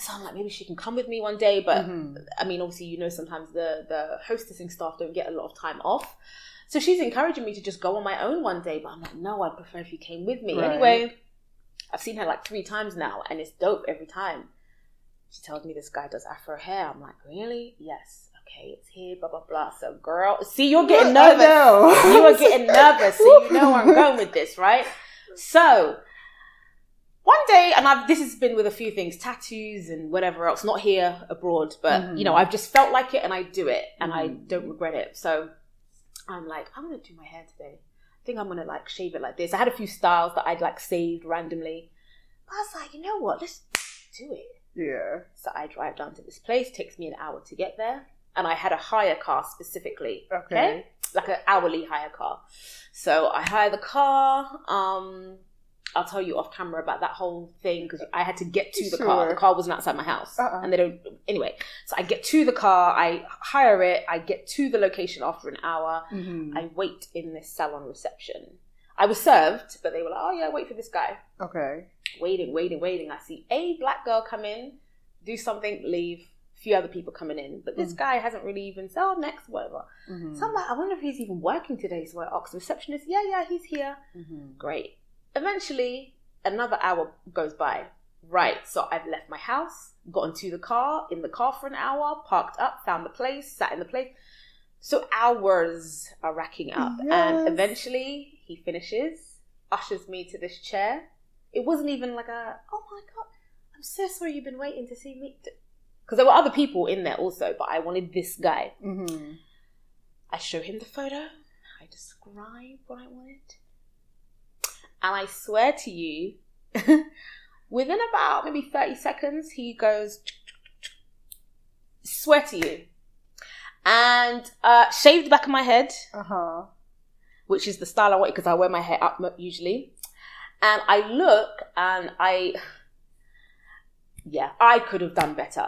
so I'm like, maybe she can come with me one day. But Mhm. I mean, obviously, you know, sometimes the the hostessing staff don't get a lot of time off, so she's encouraging me to just go on my own one day. But I'm like, no, I'd prefer if you came with me. Right. Anyway, I've seen her like three times now, and it's dope every time. She tells me this guy does afro hair. I'm like, really? Yes. Okay, it's here. Blah blah blah. So, girl, see, you're getting nervous. You are getting nervous, so you know where I'm *laughs* going with this, right? So, one day, and I've this has been with a few things, tattoos and whatever else, not here abroad, but Mhm. you know, I've just felt like it and I do it and I Mhm. don't regret it. So I'm like, I'm gonna do my hair today. I think I'm gonna like shave it like this. I had a few styles that I'd like saved randomly. But I was like, you know what, let's do it. Yeah. So I drive down to this place, takes me an hour to get there. And I had a hire car specifically. Okay. Like an hourly hire car. So I hire the car. Um, I'll tell you off camera about that whole thing because I had to get to the car. The car wasn't outside my house. Uh-uh. And they don't, anyway. So I get to the car, I hire it, I get to the location after an hour. Mhm. I wait in this salon reception. I was served, but they were like, oh yeah, wait for this guy Okay. waiting, waiting, waiting. I see a black girl come in, do something, leave. A few other people coming in, but this Mm. guy hasn't really even said, "Oh, next, whatever." Mhm. So I'm like, I wonder if he's even working today. So I ask the receptionist, "Yeah, yeah, he's here." Mhm. Great. Eventually, another hour goes by. Right, so I've left my house, got into the car, in the car for an hour, parked up, found the place, sat in the place. So hours are racking up, Yes. and eventually he finishes, ushers me to this chair. It wasn't even like a, oh my god, I'm so sorry you've been waiting to see me. Because there were other people in there also, but I wanted this guy. Mhm. I show him the photo. I describe what I wanted. And I swear to you, *laughs* within about maybe 30 seconds, he goes, Swear to you. And uh, shaved the back of my head, Uh huh. which is the style I want because I wear my hair up usually. And I look and I, yeah, I could have done better.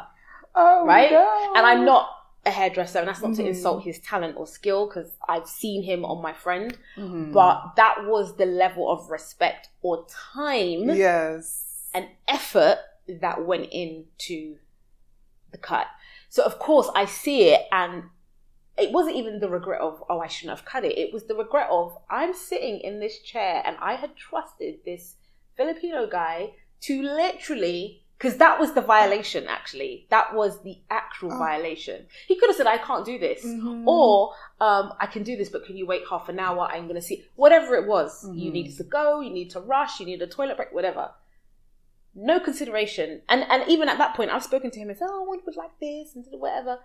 Oh, Right? no. And I'm not a hairdresser, and that's not to Mhm. insult his talent or skill because I've seen him on my friend, Mhm. but that was the level of respect or time yes. and effort that went into the cut. So of course I see it and it wasn't even the regret of oh I shouldn't have cut it. It was the regret of I'm sitting in this chair and I had trusted this Filipino guy to literally because that was the violation actually. That was the actual Oh. violation. He could have said I can't do this. Mhm. Or um, I can do this, but can you wait half an hour? I'm going to see whatever it was. You Mhm. needed to go, you need to rush, you need a toilet break, whatever. No consideration, and and even at that point, I've spoken to him and said, "Oh, I would like this and whatever."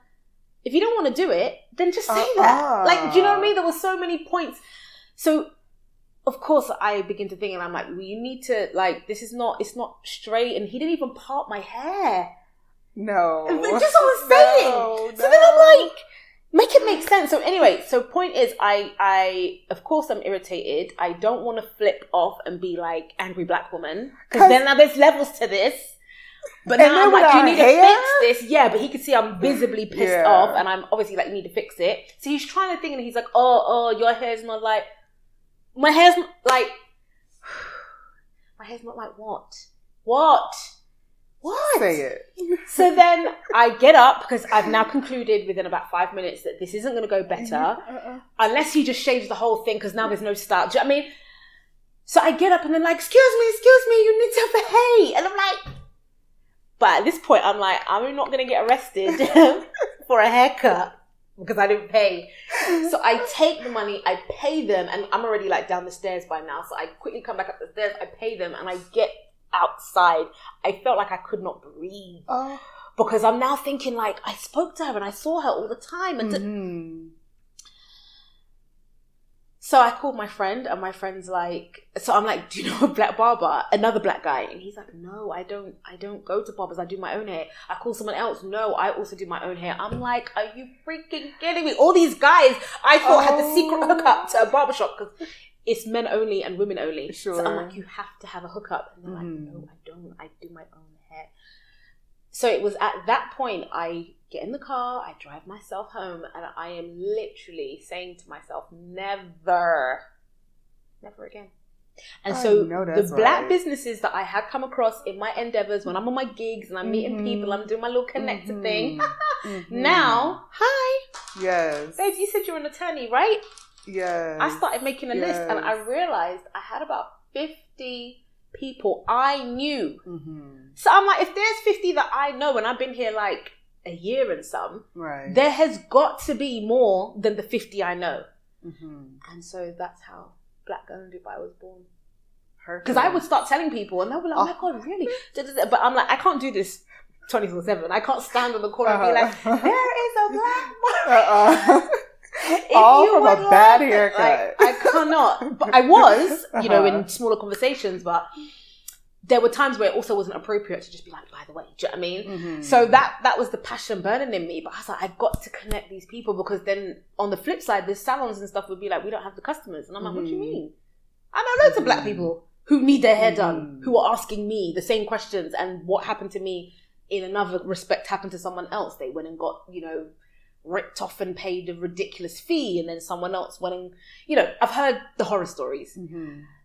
If you don't want to do it, then just say Uh-uh. that. Like, do you know what I mean? There were so many points. So, of course, I begin to think, and I'm like, well, "You need to like this is not it's not straight." And he didn't even part my hair. no. Just what I'm saying. No, So then I'm like, make it make sense. So anyway, so point is, I, I, of course, I'm irritated. I don't want to flip off and be like angry black woman Because then now there's levels to this. But And now then I'm like, you need hair? to fix this. Yeah, but he could see I'm visibly pissed Yeah. off, and I'm obviously like, you need to fix it. So he's trying to think, and he's like, oh, oh, your hair's not like, my hair's like, *sighs* my hair's not like what? What? What? Say it. *laughs* So then I get up because I've now concluded within about five minutes that this isn't going to go mm-hmm. better Uh-uh. unless he just shaves the whole thing because now there's no style. Do you know I mean? So I get up and then like, excuse me, excuse me, you need to pay. And I'm like, but at this point I'm like, I'm not going to get arrested *laughs* for a haircut because I didn't pay. *laughs* So I take the money, I pay them, and I'm already like down the stairs by now. So I quickly come back up the stairs, I pay them, and I get outside. I felt like I could not breathe Oh. because I'm now thinking like I spoke to her and I saw her all the time, and Mhm. So I called my friend, and my friend's like, so I'm like, do you know a black barber, another black guy? And he's like, no, I don't, I don't go to barbers. I do my own hair. I call someone else. No, I also do my own hair. I'm like, are you freaking kidding me? All these guys I thought had the secret Oh. hookup to a barbershop because it's men only and women only. So I'm like, you have to have a hookup. And they're like, Mhm. no, I don't. I do my own hair. So it was at that point I get in the car, I drive myself home, and I am literally saying to myself, never, never again. And I so the black right. businesses that I had come across in my endeavors when I'm on my gigs and I'm meeting Mhm. people, I'm doing my little connector thing. *laughs* Mhm. Mhm. Now, hi, Yes. babe, you said you're an attorney, right? Yes. I started making a list and I realized I had about 50 people I knew. Mhm. So I'm like, if there's 50 that I know and I've been here like a year and some, Right. there has got to be more than the 50 I know. Mhm. And so that's how Black Girl in Dubai was born. Because I would start telling people and they'll be like, oh my God, really? But I'm like, I can't do this 24 7. I can't stand on the corner and be like, Uh-huh. *laughs* there is a black boy. Uh-uh. *laughs* If *laughs* All you from a bad like haircut. like, I cannot. But I was, you know, Uh-huh. in smaller conversations, but there were times where it also wasn't appropriate to just be like, by the way, do you know what I mean? Mhm. So that that was the passion burning in me. But I was like, I've got to connect these people because then on the flip side, the salons and stuff would be like, we don't have the customers. And I'm like, what do you Mhm. mean? I know loads of black Mhm. people who need their hair done, who are asking me the same questions. And what happened to me in another respect happened to someone else. They went and got, you know, ripped off and paid a ridiculous fee. And then someone else went and, you know, I've heard the horror stories.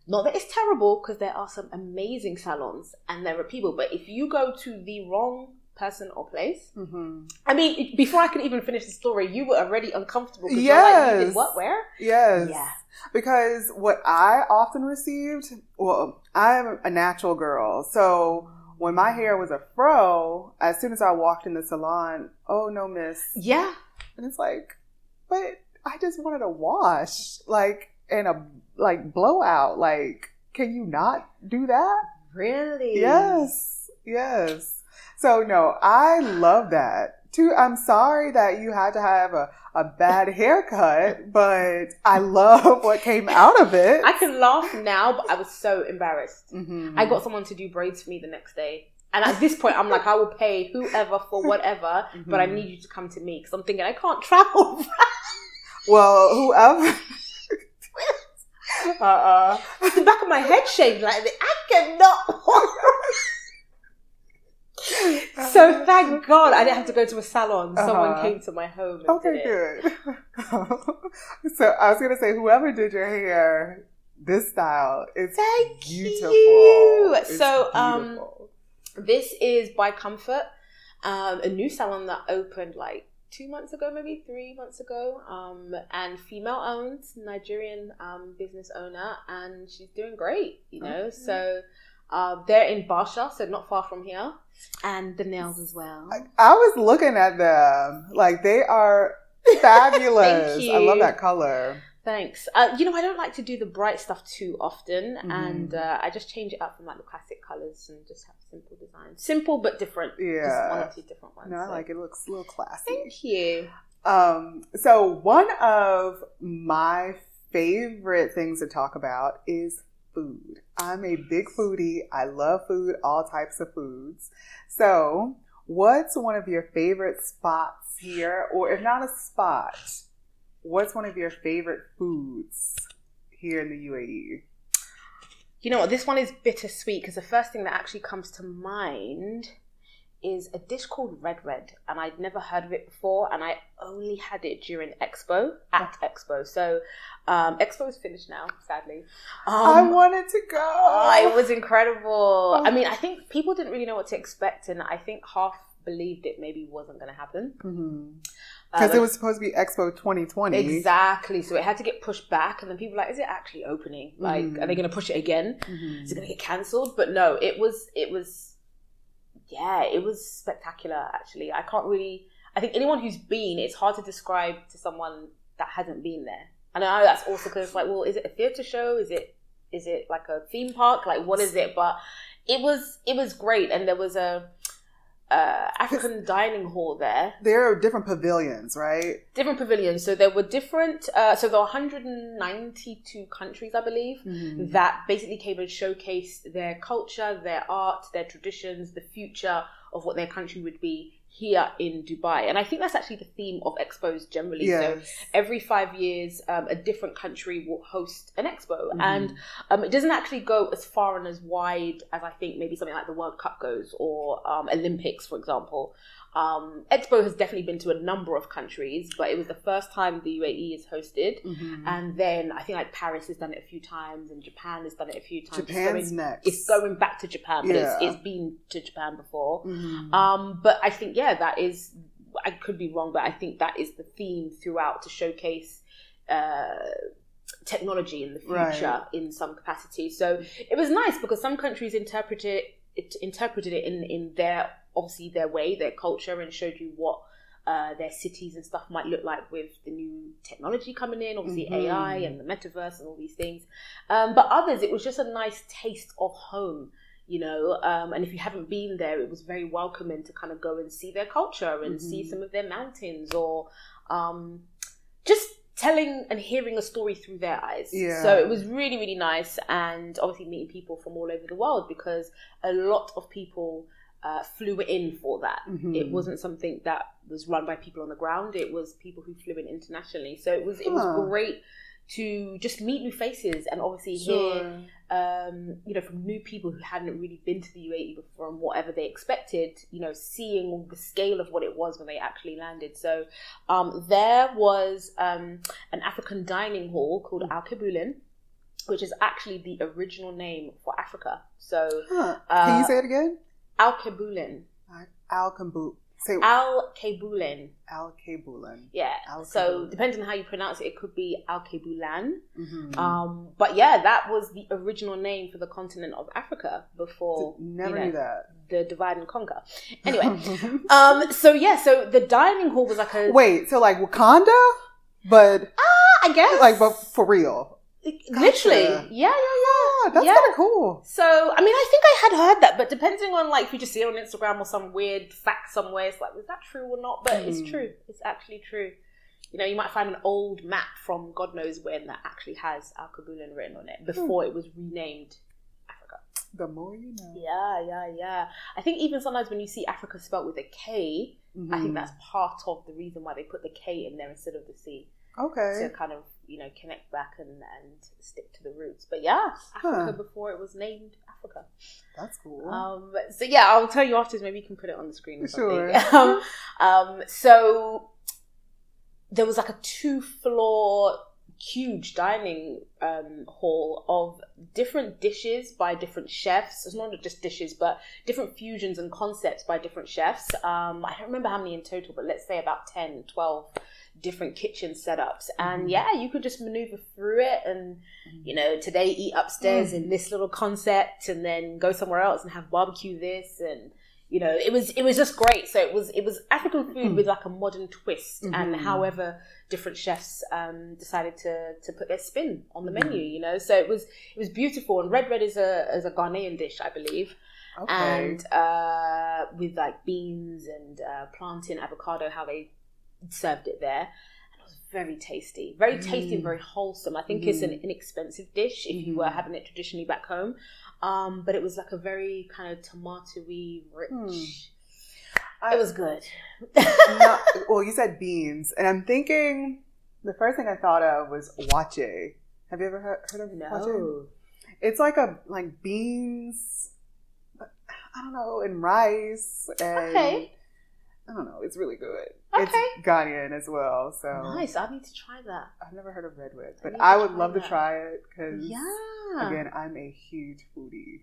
Not that it's terrible because there are some amazing salons and there are people, but if you go to the wrong person or place, Mhm. I mean, before I could even finish the story, you were already uncomfortable. you're like, you did Yes. what? Where? Yes. Yeah. Because what I often received, well, I'm a natural girl. So when my hair was a fro, as soon as I walked in the salon, oh no, miss. Yeah. And it's like, but I just wanted a wash, like, and a like blowout. Like, can you not do that? Really? Yes, yes. So no, I love that. Too, I'm sorry that you had to have a, a bad haircut, but I love what came out of it. I can laugh now, but I was so embarrassed. Mhm. I got someone to do braids for me the next day. And at this point, I'm like, I will pay whoever for whatever, but I Mhm. need you to come to me because I'm thinking I can't travel. *laughs* Well, whoever. Uh uh *laughs* the back of my head shaved like this. I cannot. *laughs* so thank God I didn't have to go to a salon. Someone Uh-huh. came to my home Okay, good. *laughs* so I was gonna say, whoever did your hair, this style is Thank beautiful. you. It's So, um. This is by Comfort, um, a new salon that opened like two months ago, maybe three months ago, um, and female owned, Nigerian um, business owner, and she's doing great, you know. Okay. So uh, they're in Barsha, so not far from here, and the nails as well. I, I was looking at them like they are *laughs* fabulous. I love that color. Thanks. Uh, you know, I don't like to do the bright stuff too often, Mhm. and uh, I just change it up from like the classic colors and just have simple designs, simple but different. Yeah, just one or two different ones. No, I like it. It looks a little classy. Thank you. Um, so one of my favorite things to talk about is food. I'm a big foodie. I love food, all types of foods. So, what's one of your favorite spots here, or if not a spot, what's one of your favorite foods here in the? UAE? You know what? This one is bittersweet because the first thing that actually comes to mind is a dish called Red Red, and I'd never heard of it before, and I only had it during Expo at Expo. So um, Expo is finished now, sadly. I Um, wanted to go. oh, it was incredible. Oh. I mean, I think people didn't really know what to expect, and I think half believed it maybe wasn't going to happen because Um, it was supposed to be Expo 2020. Exactly. So it had to get pushed back, and then people were like, "Is it actually opening? Like, Mhm. are they going to push it again? Mhm. Is it going to get cancelled?" But no, it was. It was. Yeah, it was spectacular. Actually, I can't really. I think anyone who's been, it's hard to describe to someone that hasn't been there. And I know that's also because it's like, well, is it a theatre show? Is it? Is it like a theme park? Like, what is it? But it was. It was great, and there was a. Uh, African *laughs* dining hall there, There are different pavilions, right? different pavilions. So there were different. Uh, so there were 192 countries, I believe, Mhm. that basically came and showcased their culture, their art, their traditions, the future of what their country would be here in Dubai. And I think that's actually the theme of expos generally. So every five years, um, a different country will host an expo, Mhm. and um, it doesn't actually go as far and as wide as I think maybe something like the World Cup goes or um, Olympics, for example. Um, expo has definitely been to a number of countries, but it was the first time the UAE is hosted. Mhm. And then I think like Paris has done it a few times, and Japan has done it a few times. It's Japan's going- next. It's going back to Japan, but Yeah. it's, it's been to Japan before. Mhm. Um, but I think yeah, that is. I could be wrong, but I think that is the theme throughout to showcase uh, technology in the future Right. in some capacity. So it was nice because some countries interpreted it, it interpreted it in in their obviously their way, their culture, and showed you what. Uh, their cities and stuff might look like with the new technology coming in, obviously Mhm. AI and the metaverse and all these things. Um, but others, it was just a nice taste of home you know um, and if you haven't been there it was very welcoming to kind of go and see their culture and see Mhm. some of their mountains or um, just telling and hearing a story through their eyes Yeah. so it was really really nice and obviously meeting people from all over the world because a lot of people uh, flew in for that Mhm. it wasn't something that was run by people on the ground it was people who flew in internationally so it was it was Huh. great to just meet new faces and obviously hear um, you know, from new people who hadn't really been to the UAE before and whatever they expected, you know, seeing the scale of what it was when they actually landed. So um, there was um, an African dining hall called Al Kabulin, which is actually the original name for Africa. So Huh. uh, Can you say it again? Al Kabulin. Al Kambu. Say Al Kabulin. Al Kabulan. Yeah. Al so depending on how you pronounce it, it could be Al Kabulan. Mhm. Um, but yeah, that was the original name for the continent of Africa before Never you know, knew that. the divide and conquer. Anyway, *laughs* um, so yeah, so the dining hall was like a Wait, so like Wakanda, but Ah I guess like but for real. Literally, yeah, yeah, yeah, Ah, that's Yeah. kind of cool. So I mean, I think I had heard that, but depending on like if you just see it on Instagram or some weird fact somewhere, it's like is that true or not? But it's Mhm. true. It's actually true. You know, you might find an old map from God knows when that actually has Al Kabulin written on it before it was renamed Africa. The more you know. Yeah, yeah, yeah. I think even sometimes when you see Africa spelt with a K, Mhm. I think that's part of the reason why they put the K in there instead of the C okay. to kind of you know connect back and and stick to the roots. But yeah, Africa Huh. before it was named Africa. That's cool. Um, so yeah, I'll tell you afterwards. Maybe you can put it on the screen. Or Sure. something. *laughs* um, um, so there was like a two floor huge dining um, hall of different dishes by different chefs. It's not just dishes, but different fusions and concepts by different chefs. Um, I don't remember how many in total, but let's say about 10, 12 different kitchen setups. And Mhm. yeah, you could just maneuver through it and, you know, today eat upstairs Mm. in this little concept and then go somewhere else and have barbecue this and you know it was it was just great so it was it was african food Mm. with like a modern twist and Mhm. however different chefs um, decided to to put their spin on the Mhm. menu you know so it was it was beautiful and red red is a is a ghanaian dish i believe okay. and uh, with like beans and uh, plantain avocado how they served it there and it was very tasty very tasty and Mm. very wholesome i think it's an Mhm. inexpensive dish if you were Mhm. having it traditionally back home um, but it was like a very kind of tomatoey rich Hmm. it was good Not- *laughs* well, you said beans, and I'm thinking the first thing I thought of was waakye. Have you ever heard, heard of waakye? no It's like a like beans. I don't know, and rice and Okay. I don't know. It's really good. Okay. It's Ghanaian as well, so nice i need to try that I've never heard of redwood, I but need I, would love that. to try it because yeah again, I'm a huge foodie.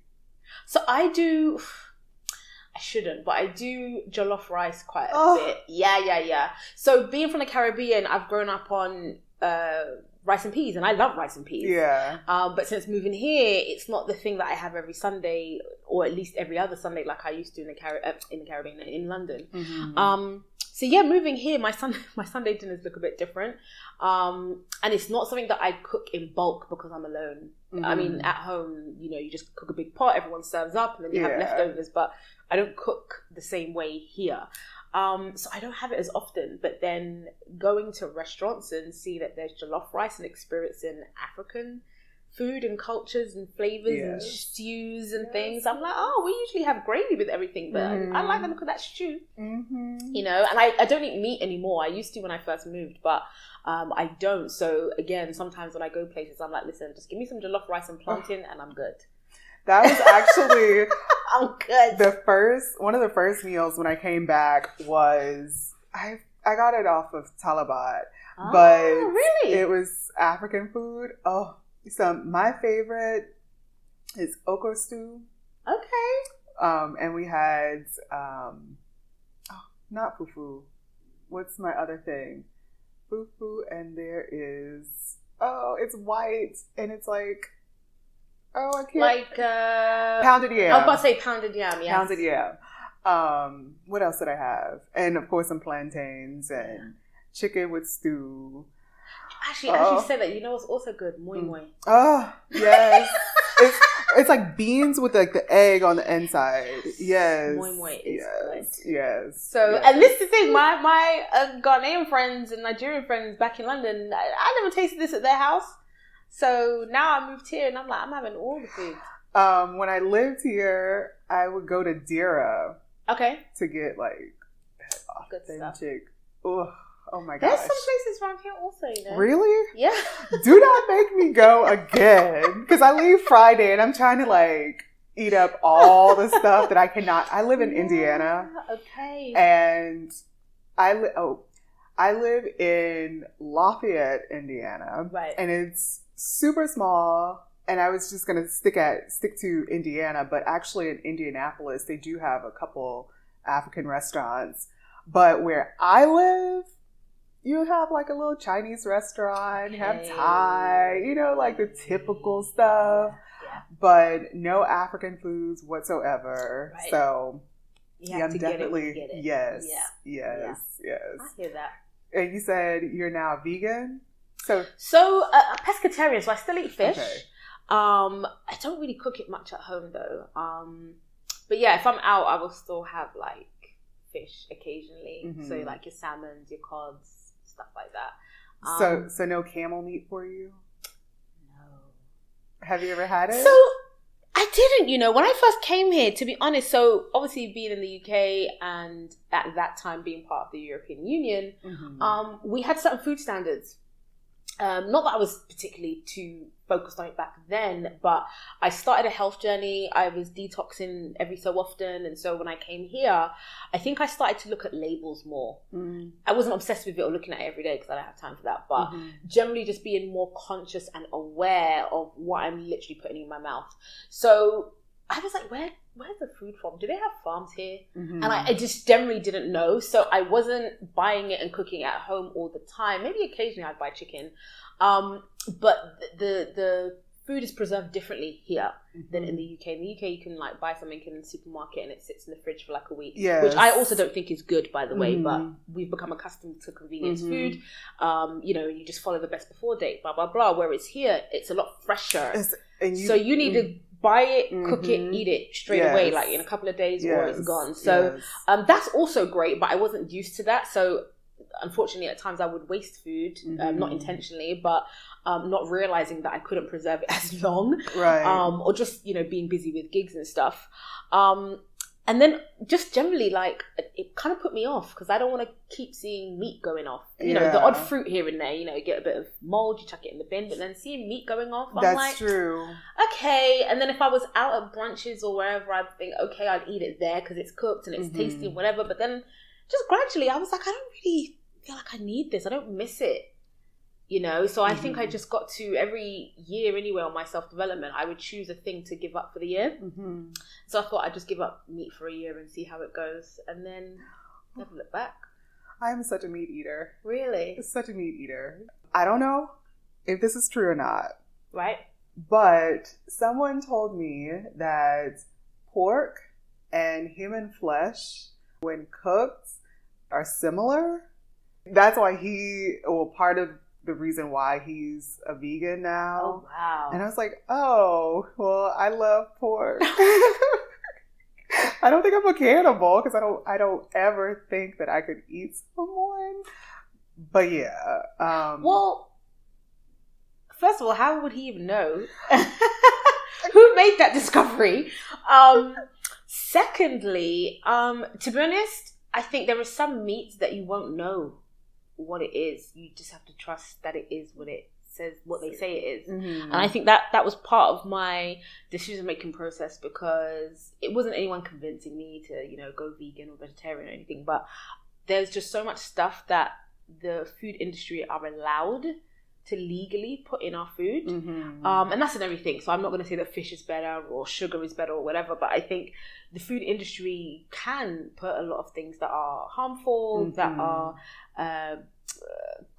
So I do. *sighs* I shouldn't, but I do jollof rice quite a Oh. bit. Yeah, yeah, yeah. So being from the Caribbean, I've grown up on uh, rice and peas, and I love rice and peas. Yeah. Um, but since moving here, it's not the thing that I have every Sunday, or at least every other Sunday, like I used to in the Car- uh, in the Caribbean in London. Mhm. Um, so yeah, moving here, my sun *laughs* my Sunday dinners look a bit different, um, and it's not something that I cook in bulk because I'm alone. I mean, Mhm. at home, you know, you just cook a big pot, everyone serves up, and then you have leftovers. But I don't cook the same way here, um, so I don't have it as often. But then going to restaurants and see that there's jollof rice and experiencing African food and cultures and flavors and stews and Yes. things, I'm like, oh, we usually have gravy with everything, but I like the look of that stew Mhm. you know and I, I don't eat meat anymore i used to when i first moved but um, i don't so again sometimes when i go places i'm like listen just give me some jollof rice and plantain and i'm good That was actually *laughs* i'm good the first one of the first meals when I came back was I I got it off of Talabat. oh, but really It was African food. Oh, so my favorite is okra stew. okay Um, and we had um, oh, not fufu. What's my other thing? Fufu, and there is oh, it's white and it's like oh, I can't like uh pounded yam. i was about to say pounded yam yes. pounded yam. Um, what else did I have? And of course, some plantains and chicken with stew. actually as Oh. you said that you know what's also good moi Mm. moi Oh yes, *laughs* it's it's like beans with like the egg on the inside. Yes, Moi moi is yes, yes. So, yes. and this is the thing, my my uh, Ghanaian friends and Nigerian friends back in London, I, I never tasted this at their house. So now I moved here and I'm like, I'm having all the food. um, when I lived here, I would go to Deira Okay, to get like good authentic. Ugh, oh my gosh. There's some places around here also, you know. really? Yeah. Do not make me go again because I leave Friday and I'm trying to like eat up all the stuff that I cannot. I live in *laughs* Indiana Okay. and I li- oh I live in Lafayette, Indiana, right. and it's super small. And I was just gonna stick at stick to Indiana, but actually in Indianapolis they do have a couple African restaurants. But where I live, you have like a little Chinese restaurant, you have Thai, you know, like the typical stuff, Yeah. but no African foods whatsoever. Right. So You yeah, I'm definitely it. yes, Yeah. yes, I yes. hear that. And you said you're now vegan, so So, uh, a pescatarian, so I still eat fish. Okay. Um, I don't really cook it much at home though. Um, but yeah, if I'm out, I will still have like fish occasionally. So Mhm. like your salmons, your cods, stuff like that. so Um, so no camel meat for you. no. Have you ever had it? So I didn't, you know, when I first came here, to be honest. So obviously being in the UK and at that time being part of the European Union, Mhm. um, we had certain food standards. Um, not that I was particularly too focused on it back then, but I started a health journey. I was detoxing every so often, and so when I came here, I think I started to look at labels more. Mhm. I wasn't obsessed with it or looking at it every day because I don't have time for that, but Mhm. generally just being more conscious and aware of what I'm literally putting in my mouth. So I was like, where where's the food from? Do they have farms here? Mhm. And I, I just generally didn't know. So I wasn't buying it and cooking at home all the time. Maybe occasionally I'd buy chicken. Um, but the, the the food is preserved differently here than in the UK. In the UK, you can like buy something in the supermarket and it sits in the fridge for like a week. Yes. Which I also don't think is good, by the way. Mhm. But we've become accustomed to convenience Mhm. food. Um, you know, you just follow the best before date, blah blah blah. Whereas here, it's a lot fresher. It's- and so you need to buy it, cook it, eat it straight away, like in a couple of days, or it's gone. So yes. um, that's also great, but I wasn't used to that. So unfortunately, at times I would waste food, um, not Mhm. intentionally, but um, not realizing that I couldn't preserve it *laughs* as long, right. um, or just you know being busy with gigs and stuff. And then just generally, like it, kind of put me off because I don't want to keep seeing meat going off. You know, the odd fruit here and there. You know, you get a bit of mold, you chuck it in the bin, but then seeing meat going off, I'm That's like, true. okay. And then if I was out at brunches or wherever, I'd think, okay, I'd eat it there because it's cooked and it's Mhm. tasty and whatever. But then just gradually, I was like, I don't really feel like I need this. I don't miss it. You know, so I think I Mhm. just got to every year anyway on my self development, I would choose a thing to give up for the year. hmm So I thought I'd just give up meat for a year and see how it goes, and then never look back. I am such a meat eater. Really, Such a meat eater. I don't know if this is true or not, right? but someone told me that pork and human flesh, when cooked, are similar. That's why he, well, part of the reason why he's a vegan now. Oh wow! And I was like, oh, well, I love pork. *laughs* *laughs* I don't think I'm a cannibal because I don't, I don't ever think that I could eat someone. But yeah, um, Well, first of all, how would he even know? *laughs* Who made that discovery? Um, secondly, um, to be honest, I think there are some meats that you won't know what it is. You just have to trust that it is what it says, what they say it is. mhm. And I think that that was part of my decision making process because it wasn't anyone convincing me to, you know, go vegan or vegetarian or anything. But there's just so much stuff that the food industry are allowed to legally put in our food. Mhm. Um, and that's in everything. So I'm not going to say that fish is better or sugar is better or whatever, but I think the food industry can put a lot of things that are harmful, that Mhm. are uh,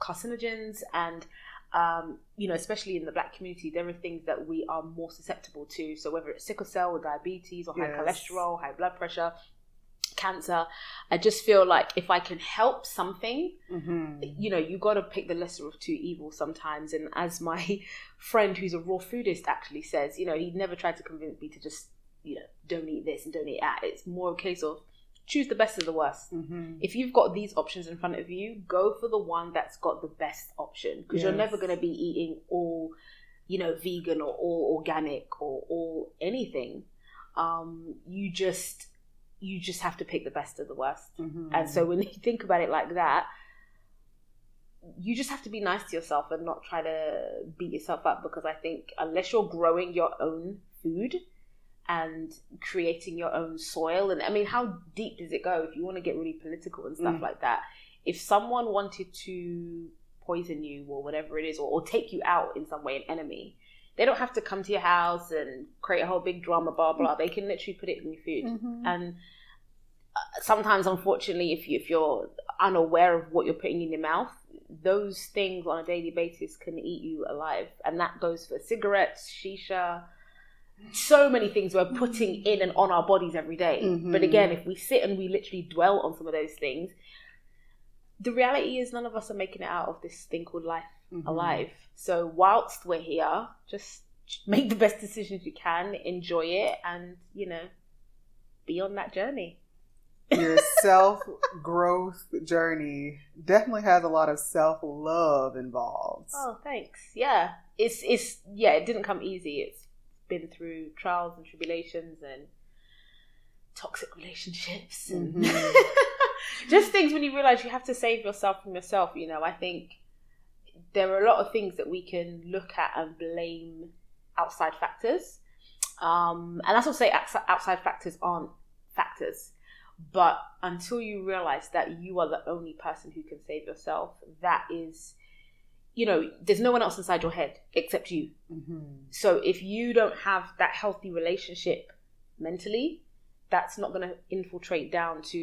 carcinogens, and um, you know, especially in the black community, there are things that we are more susceptible to. So whether it's sickle cell or diabetes or high Yes. cholesterol, high blood pressure, cancer, I just feel like if I can help something, Mhm. you know, you got to pick the lesser of two evils sometimes. And as my *laughs* friend who's a raw foodist actually says, you know, he never tried to convince me to just, you know, don't eat this and don't eat that. It's more a case of choose the best of the worst. Mhm. If you've got these options in front of you, go for the one that's got the best option because you're never going to be eating all, you know, vegan or all organic or all anything. Um, you just you just have to pick the best of the worst. Mhm. And so when *laughs* you think about it like that, you just have to be nice to yourself and not try to beat yourself up because I think unless you're growing your own food and creating your own soil. And I mean how deep does it go if you want to get really political and stuff Mm. like that? If someone wanted to poison you or whatever it is or, or take you out in some way an enemy they don't have to come to your house and create a whole big drama blah blah. They can literally put it in your food. Mhm. and uh, sometimes unfortunately if, you, if you're unaware of what you're putting in your mouth those things on a daily basis can eat you alive. And that goes for cigarettes shisha so many things we're putting in and on our bodies every day. Mhm. but again if we sit and we literally dwell on some of those things the reality is none of us are making it out of this thing called life Mhm. alive. So whilst we're here, just make the best decisions you can, enjoy it, and you know, be on that journey. Your *laughs* self growth journey definitely has a lot of self love involved. Oh, thanks. Yeah, it's it's yeah, it didn't come easy. It's been through trials and tribulations and toxic relationships and Mhm. *laughs* just things when you realize you have to save yourself from yourself. You know, I think there are a lot of things that we can look at and blame outside factors. Um, and that's not to say outside factors aren't factors. But until you realize that you are the only person who can save yourself, that is, you know, there's no one else inside your head except you. Mhm. So if you don't have that healthy relationship mentally, that's not going to infiltrate down to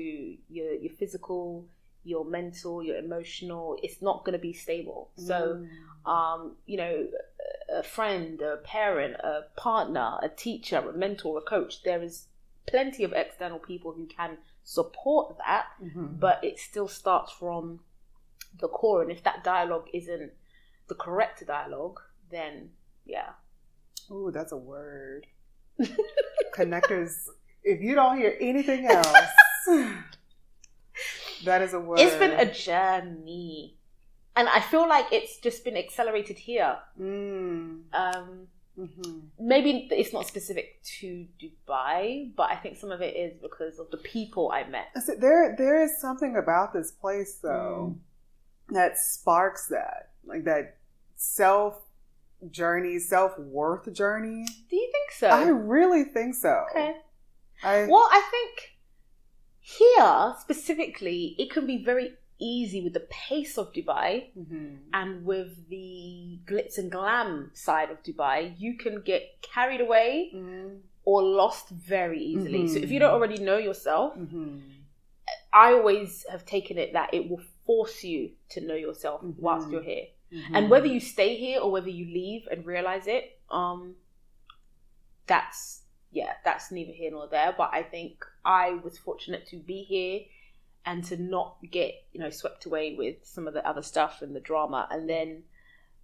your your physical, your mental, your emotional. It's not going to be stable. So, Mm. um, you know, a friend, a parent, a partner, a teacher, a mentor, a coach. There is plenty of external people who can support that, Mhm. but it still starts from the core. And if that dialogue isn't the correct dialogue, then yeah, Ooh, that's a word. Connectors. If you don't hear anything else, that is a word. It's been a journey. And I feel like it's just been accelerated here. Mm. Um, hmm maybe it's not specific to Dubai, but I think some of it is because of the people I met. So there, there is something about this place though that sparks that, like that self journey, self worth journey. Do you think so? I really think so. okay. I, Well, I think here specifically, it can be very easy with the pace of Dubai Mhm. and with the glitz and glam side of Dubai. You can get carried away Mhm. or lost very easily. So if you don't already know yourself, Mhm. I always have taken it that it will force you to know yourself Mhm. whilst you're here. Mhm. And whether you stay here or whether you leave and realize it, um, that's yeah, that's neither here nor there. But I think I was fortunate to be here and to not get you know swept away with some of the other stuff and the drama, and then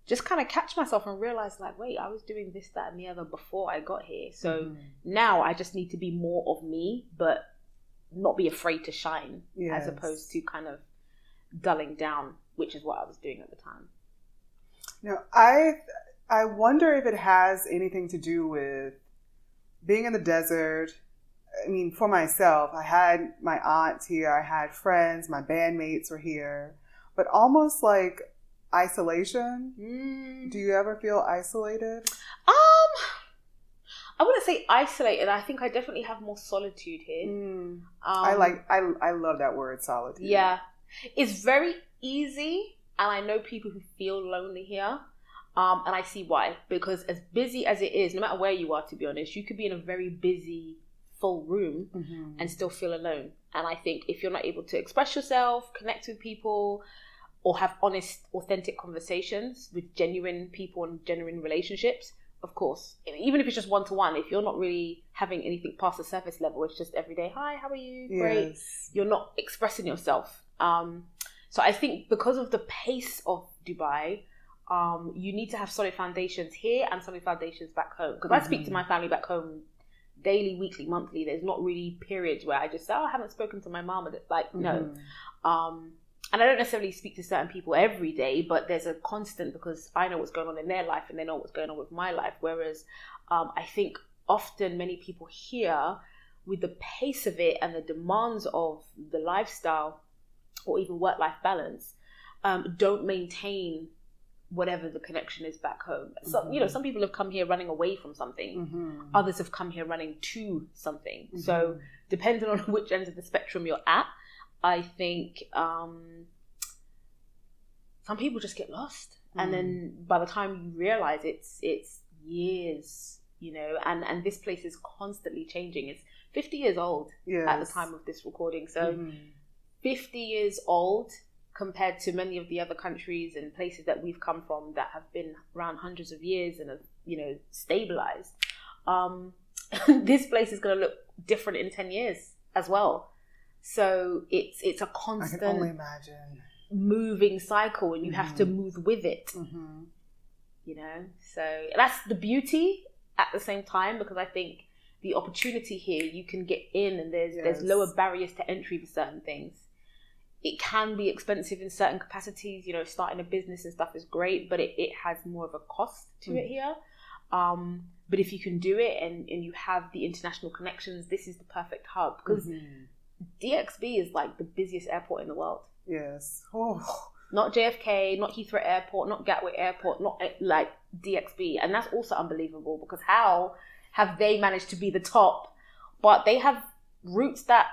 just kind of catch myself and realize like, wait, I was doing this, that, and the other before I got here. So Mhm. now I just need to be more of me, but not be afraid to shine, Yes. as opposed to kind of dulling down, which is what I was doing at the time. Now, I I wonder if it has anything to do with being in the desert. I mean, for myself, I had my aunt here, I had friends, my bandmates were here, but almost like isolation. Mm. Do you ever feel isolated? Um, I wouldn't say isolated. I think I definitely have more solitude here. Mm. Um, I like I I love that word solitude. Yeah, it's very easy, and I know people who feel lonely here. Um, and I see why. Because as busy as it is, no matter where you are, to be honest, you could be in a very busy, full room Mhm. and still feel alone. And I think if you're not able to express yourself, connect with people, or have honest, authentic conversations with genuine people and genuine relationships, of course, even if it's just one to one, if you're not really having anything past the surface level, it's just everyday, hi, how are you? Great. Yes. You're not expressing yourself. Um, so I think because of the pace of Dubai, um, you need to have solid foundations here and solid foundations back home. Because I speak to Mhm. my family back home daily, weekly, monthly. There's not really periods where I just say, "Oh, I haven't spoken to my mom." Like, no. Mhm. Um, and I don't necessarily speak to certain people every day, but there's a constant because I know what's going on in their life and they know what's going on with my life. Whereas um, I think often many people here, with the pace of it and the demands of the lifestyle or even work life balance, um, don't maintain whatever the connection is back home. So, you know, Mhm. some people have come here running away from something. Mhm. Others have come here running to something. So, Mhm. depending on *laughs* which end of the spectrum you're at, I think um, some people just get lost, and then by the time you realize it's it's years, you know, and and this place is constantly changing. It's 50 years old yes. at the time of this recording, so Mhm. 50 years old compared to many of the other countries and places that we've come from that have been around hundreds of years and have you know stabilized. Um, *laughs* this place is going to look different in 10 years as well. So it's it's a I can constant only imagine. moving cycle, and you have to Mhm. move with it. hmm You know, so that's the beauty at the same time because I think the opportunity here you can get in, and there's there's lower barriers to entry for certain things. It can be expensive in certain capacities. You know, starting a business and stuff is great, but it, it has more of a cost to it Mm. here. Um, But if you can do it and, and you have the international connections, this is the perfect hub because Mhm. DXB is like the busiest airport in the world. Yes. Oh. Not JFK, not Heathrow Airport, not Gatwick Airport, not eh, like DXB. And that's also unbelievable because how have they managed to be the top? But they have routes that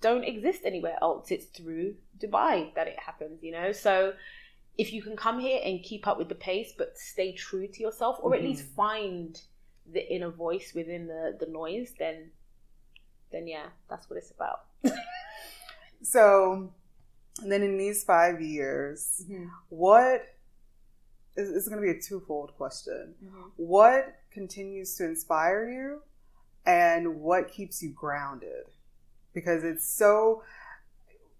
don't exist anywhere else. It's through Dubai that it happens, you know? So if you can come here and keep up with the pace, but stay true to yourself, or at mm-hmm. least find the inner voice within the, the noise, then then yeah, that's what it's about. *laughs* So, then in these five years, mm-hmm. what is it's going to be a twofold question. Mm-hmm. What continues to inspire you, and what keeps you grounded? Because it's so.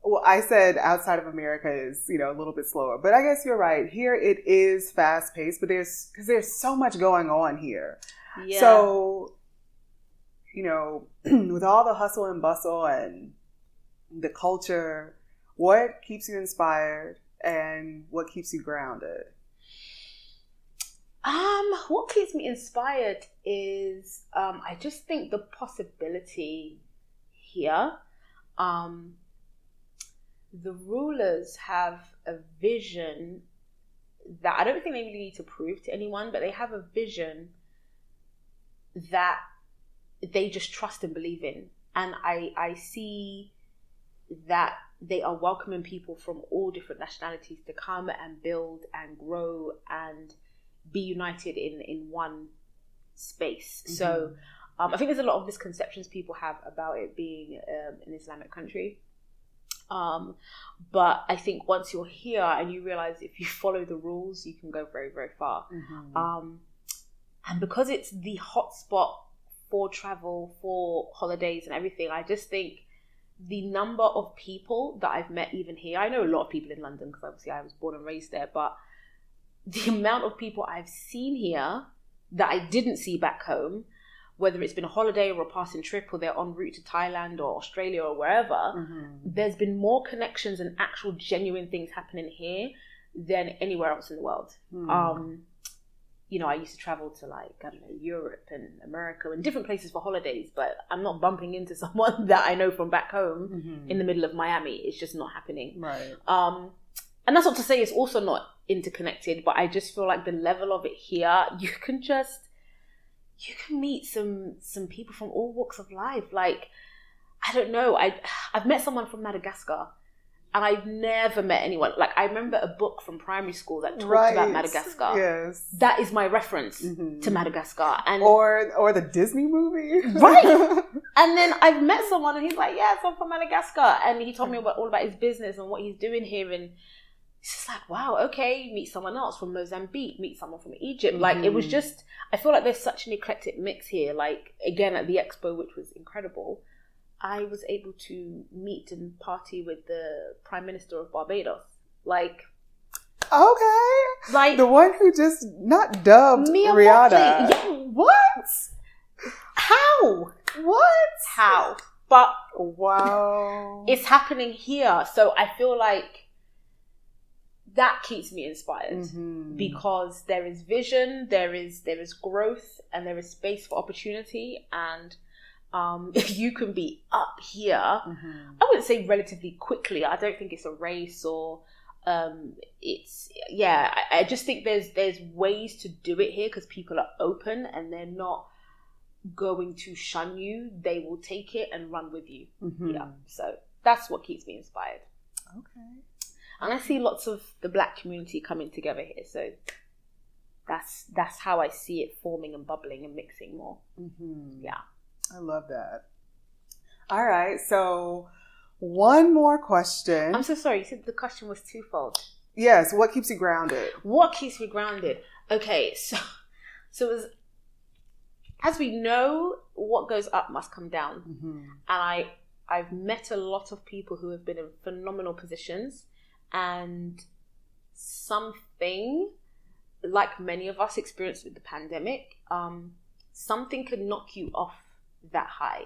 Well, I said outside of America is you know a little bit slower, but I guess you're right. Here it is fast paced, but there's because there's so much going on here. Yeah. So, you know, *clears throat* with all the hustle and bustle and the culture, what keeps you inspired and what keeps you grounded? Um, what keeps me inspired is um, I just think the possibility here. Um, the rulers have a vision that I don't think they really need to prove to anyone, but they have a vision that they just trust and believe in. And I, I see that they are welcoming people from all different nationalities to come and build and grow and be united in in one space. So um, I think there's a lot of misconceptions people have about it being um, an Islamic country. Um, but I think once you're here and you realize if you *laughs* follow the rules, you can go very very far. Mhm. Um, and because it's the hotspot for travel, for holidays, and everything, I just think the number of people that I've met even here, I know a lot of people in London because obviously I was born and raised there, but the *laughs* amount of people I've seen here that I didn't see back home, whether it's been a holiday or a passing trip or they're en route to Thailand or Australia or wherever, Mhm. there's been more connections and actual genuine things happening here than anywhere else in the world. Hmm. Um, you know, I used to travel to like I don't know Europe and America and different places for holidays, but I'm not bumping into *laughs* someone that I know from back home Mhm. in the middle of Miami. It's just not happening. right. Um, and that's not to say it's also not interconnected, but I just feel like the level of it here, you can just you can meet some some people from all walks of life. Like I don't know, I I've met someone from Madagascar. And I've never met anyone. Like I remember a book from primary school that talked right. about Madagascar. Yes. That is my reference Mhm. to Madagascar. And Or or the Disney movie. Right. *laughs* and then I've met someone and he's like, Yes, I'm from Madagascar and he told me about all about his business and what he's doing here and it's just like, wow, okay, meet someone else from Mozambique, meet someone from Egypt. Mm-hmm. Like it was just I feel like there's such an eclectic mix here. Like again at the expo, which was incredible, I was able to meet and party with the Prime Minister of Barbados. Like okay. like The one who just not dubbed Mia Rihanna. Yeah, What? how? What? How? But Wow. it's happening here. So I feel like that keeps me inspired Mhm. because there is vision, there is there is growth, and there is space for opportunity. And um, *laughs* if you can be up here, Mhm. I wouldn't say relatively quickly. I don't think it's a race or um, it's yeah. I, I just think there's there's ways to do it here because people are open and they're not going to shun you. They will take it and run with you. Mhm. Yeah. So that's what keeps me inspired. Okay. And I see lots of the black community coming together here. So that's that's how I see it forming and bubbling and mixing more. Mhm. Yeah. I love that. All right. So, one more question. I'm so sorry. You said the question was twofold. yes. What keeps you grounded? What keeps me grounded? Okay, so so as as we know, what goes up must come down. Mhm. and I I've met a lot of people who have been in phenomenal positions and something like many of us experienced with the pandemic um, something could knock you off that high.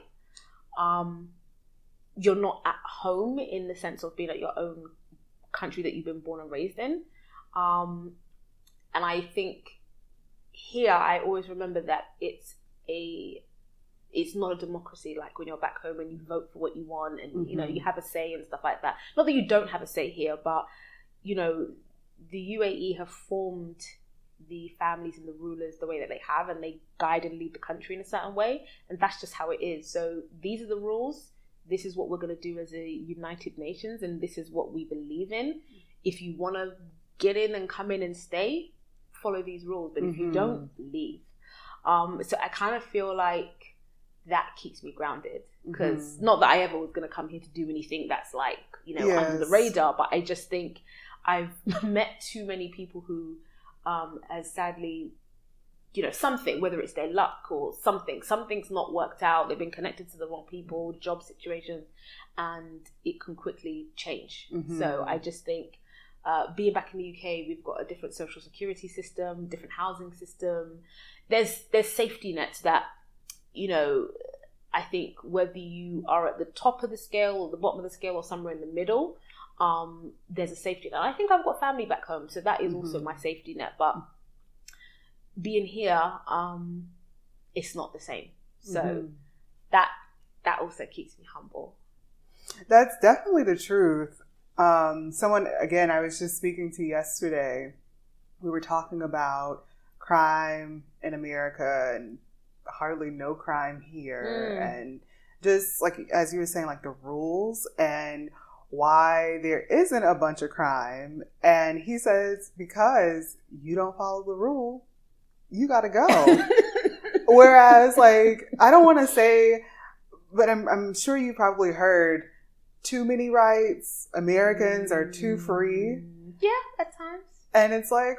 Um, you're not at home in the sense of being at your own country that you've been born and raised in. Um, and I think here I always remember that it's a it's not a democracy like when you're back home and you vote for what you want and you know you have a say and stuff like that. Not that you don't have a say here, but you know the UAE have formed the families and the rulers the way that they have, and they guide and lead the country in a certain way, and that's just how it is. So these are the rules. This is what we're going to do as a United Nations, and this is what we believe in. If you want to get in and come in and stay, follow these rules. But if you Mhm. don't, leave. Um, so I kind of feel like that keeps me grounded because Mhm. not that I ever was going to come here to do anything that's like you know under the radar, but I just think I've *laughs* met too many people who, um, as sadly, you know, something whether it's their luck or something, something's not worked out. They've been connected to the wrong people, job situations, and it can quickly change. Mhm. So I just think. Uh, being back in the UK, we've got a different social security system, different housing system. There's there's safety nets that you know, I think whether you are at the top of the scale or the bottom of the scale or somewhere in the middle, um, there's a safety net. I think I've got family back home, so that is also Mhm. my safety net. But being here, um, it's not the same. So Mhm. that that also keeps me humble. That's definitely the truth. Um, someone, again, I was just speaking to yesterday, we were talking about crime in America and hardly no crime here. Mm. And just like, as you were saying, like the rules and why there isn't a bunch of crime. And he says, because you don't follow the rule, you got to go. *laughs* Whereas, like, I don't want to say, but I'm, I'm sure you probably heard too many rights. Americans are too free. Yeah, at times. And it's like,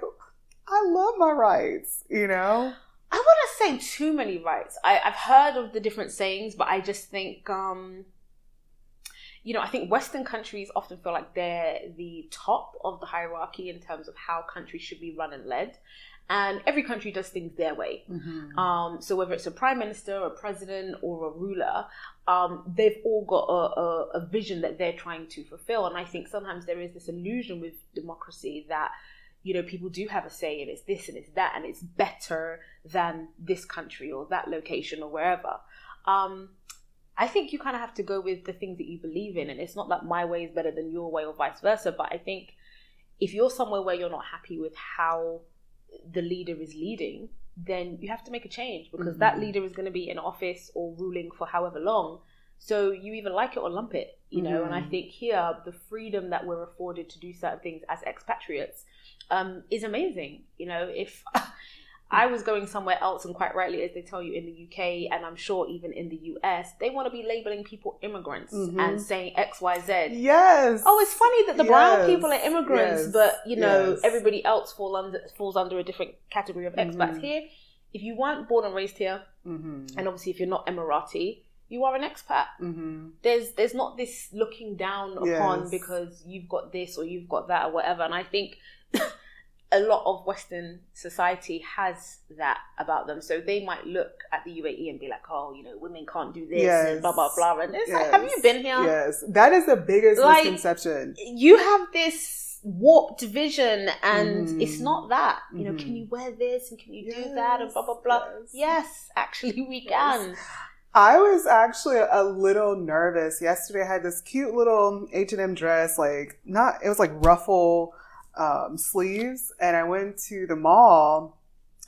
I love my rights, you know? I wouldn't say too many rights. I, I've heard of the different sayings, but I just think, um, you know, I think Western countries often feel like they're the top of the hierarchy in terms of how countries should be run and led. And every country does things their way. Mm-hmm. Um, so whether it's a prime minister, a president, or a ruler, um, they've all got a, a, a vision that they're trying to fulfill. And I think sometimes there is this illusion with democracy that you know people do have a say and it's this and it's that and it's better than this country or that location or wherever. Um, I think you kind of have to go with the things that you believe in, and it's not that my way is better than your way or vice versa. But I think if you're somewhere where you're not happy with how the leader is leading, then you have to make a change because that Mhm. leader is going to be in office or ruling for however long. So you either like it or lump it, you know. And I Mhm. think here the freedom that we're afforded to do certain things as expatriates um, is amazing. You know, if *laughs* I was going somewhere else, and quite rightly, as they tell you in the UK, and I'm sure even in the US, they want to be labeling people immigrants Mhm. and saying X, Y, Z. Yes. Oh, it's funny that the brown people are immigrants, yes, but you know yes. everybody else fall under falls under a different category of expats. Mhm. Here, if you weren't born and raised here, hmm and obviously if you're not Emirati, you are an expat. hmm There's there's not this looking down upon Yes. because you've got this or you've got that or whatever. And I think *laughs* a lot of Western society has that about them. So they might look at the UAE and be like, oh, you know, women can't do this Yes. and blah blah blah. And it's like, have you been here? Yes. That is the biggest Like- misconception. you have this warped vision and Mhm. it's not that you know Mhm. can you wear this and can you do that and blah blah blah Yes. yes actually we Yes. can I was actually a little nervous yesterday. I had this cute little H and M dress, like not it was like ruffle um, sleeves, and I went to the mall.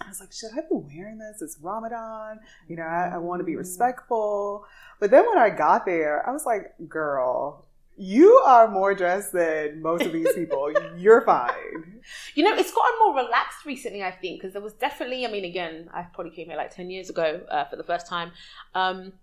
I was like, should I be wearing this? It's Ramadan, you know. I, I want to be Mm. respectful, but then when I got there, I was like, girl. You are more dressed than most of these *laughs* people. You're fine. you know it's gotten more relaxed recently i think because there was definitely i mean again i probably came here like 10 years ago uh, for the first time um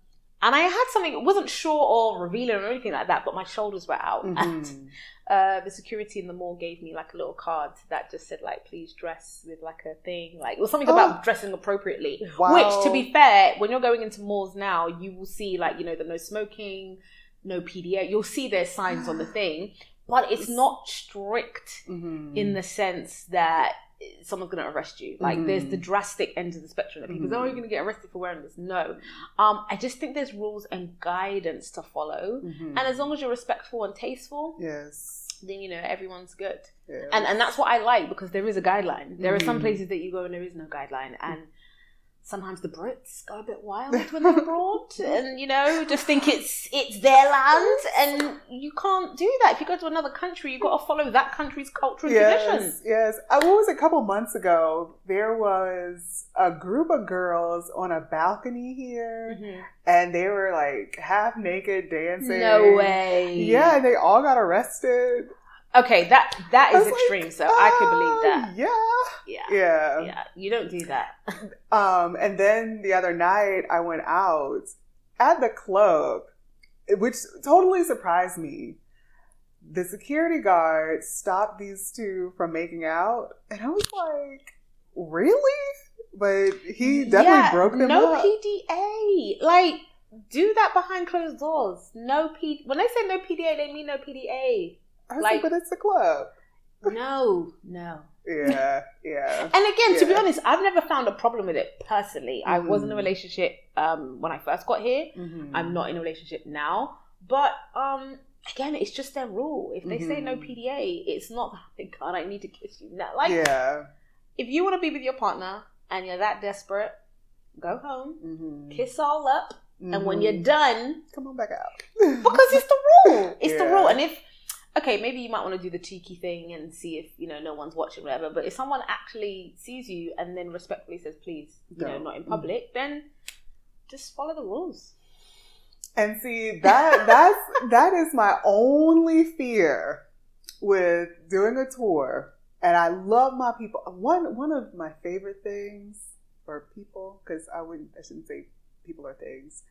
and i had something it wasn't short or revealing or anything like that but my shoulders were out and Mhm. uh, the security in the mall gave me like a little card that just said like please dress with like a thing like it was something about Oh. dressing appropriately Wow. Which, to be fair, when you're going into malls now, you will see like you know the no smoking, no PDA. You'll see their signs on the *gasps* thing, but it's not strict Mhm. in the sense that someone's going to arrest you. Like Mhm. there's the drastic end of the spectrum that people say, Mhm. "Oh, you're going to get arrested for wearing this." No, um, I just think there's rules and guidance to follow, Mhm. and as long as you're respectful and tasteful, yes. then you know everyone's good. Yeah. And and that's what I like because there is a guideline. There are some Mhm. places that you go and there is no guideline, and sometimes the Brits go a bit wild *laughs* when they're abroad, and you know just think it's it's their land, and you can't do that. If you go to another country, you've got to follow that country's culture and tradition. Yes, yes. Uh, what was a couple months ago? There was a group of girls on a balcony here, Mhm. and they were like half naked dancing. No way. Yeah, and they all got arrested. Okay, that that is was like, extreme. so I could believe "Ah, that. Yeah, Yeah. yeah. Yeah. You don't do that. Um, and then the other night I went out at the club, which totally surprised me. The security guard stopped these two from making out, and I was like, "Really?" But he definitely Yeah, broke them no up. PDA. Like, do that behind closed doors. No P. When they say no PDA, they mean no PDA. I was like, like- "But it's a club." No, no. Yeah, yeah. *laughs* And again, to be honest, I've never found a problem with it personally. I was in a Mhm. relationship um, when I first got here. Mhm. I'm not in a relationship now, but um, again, it's just their rule. If they say no Mhm. PDA, it's not *laughs* that God, I need to kiss you now. Like, yeah. if you want to be with your partner and you're that desperate, go home, Mhm. kiss all up, and when you're done, come on back out, because it's the rule. *laughs* It's the rule. And if okay, maybe you might want to do the cheeky thing and see if you know no one's watching, whatever. But if someone actually sees you and then respectfully says, "Please, you know, not in public," then just follow the rules. And see that *laughs* that's that is my only fear with doing a tour. And I love my people. One one of my favorite things for people, because I wouldn't I shouldn't say people or things,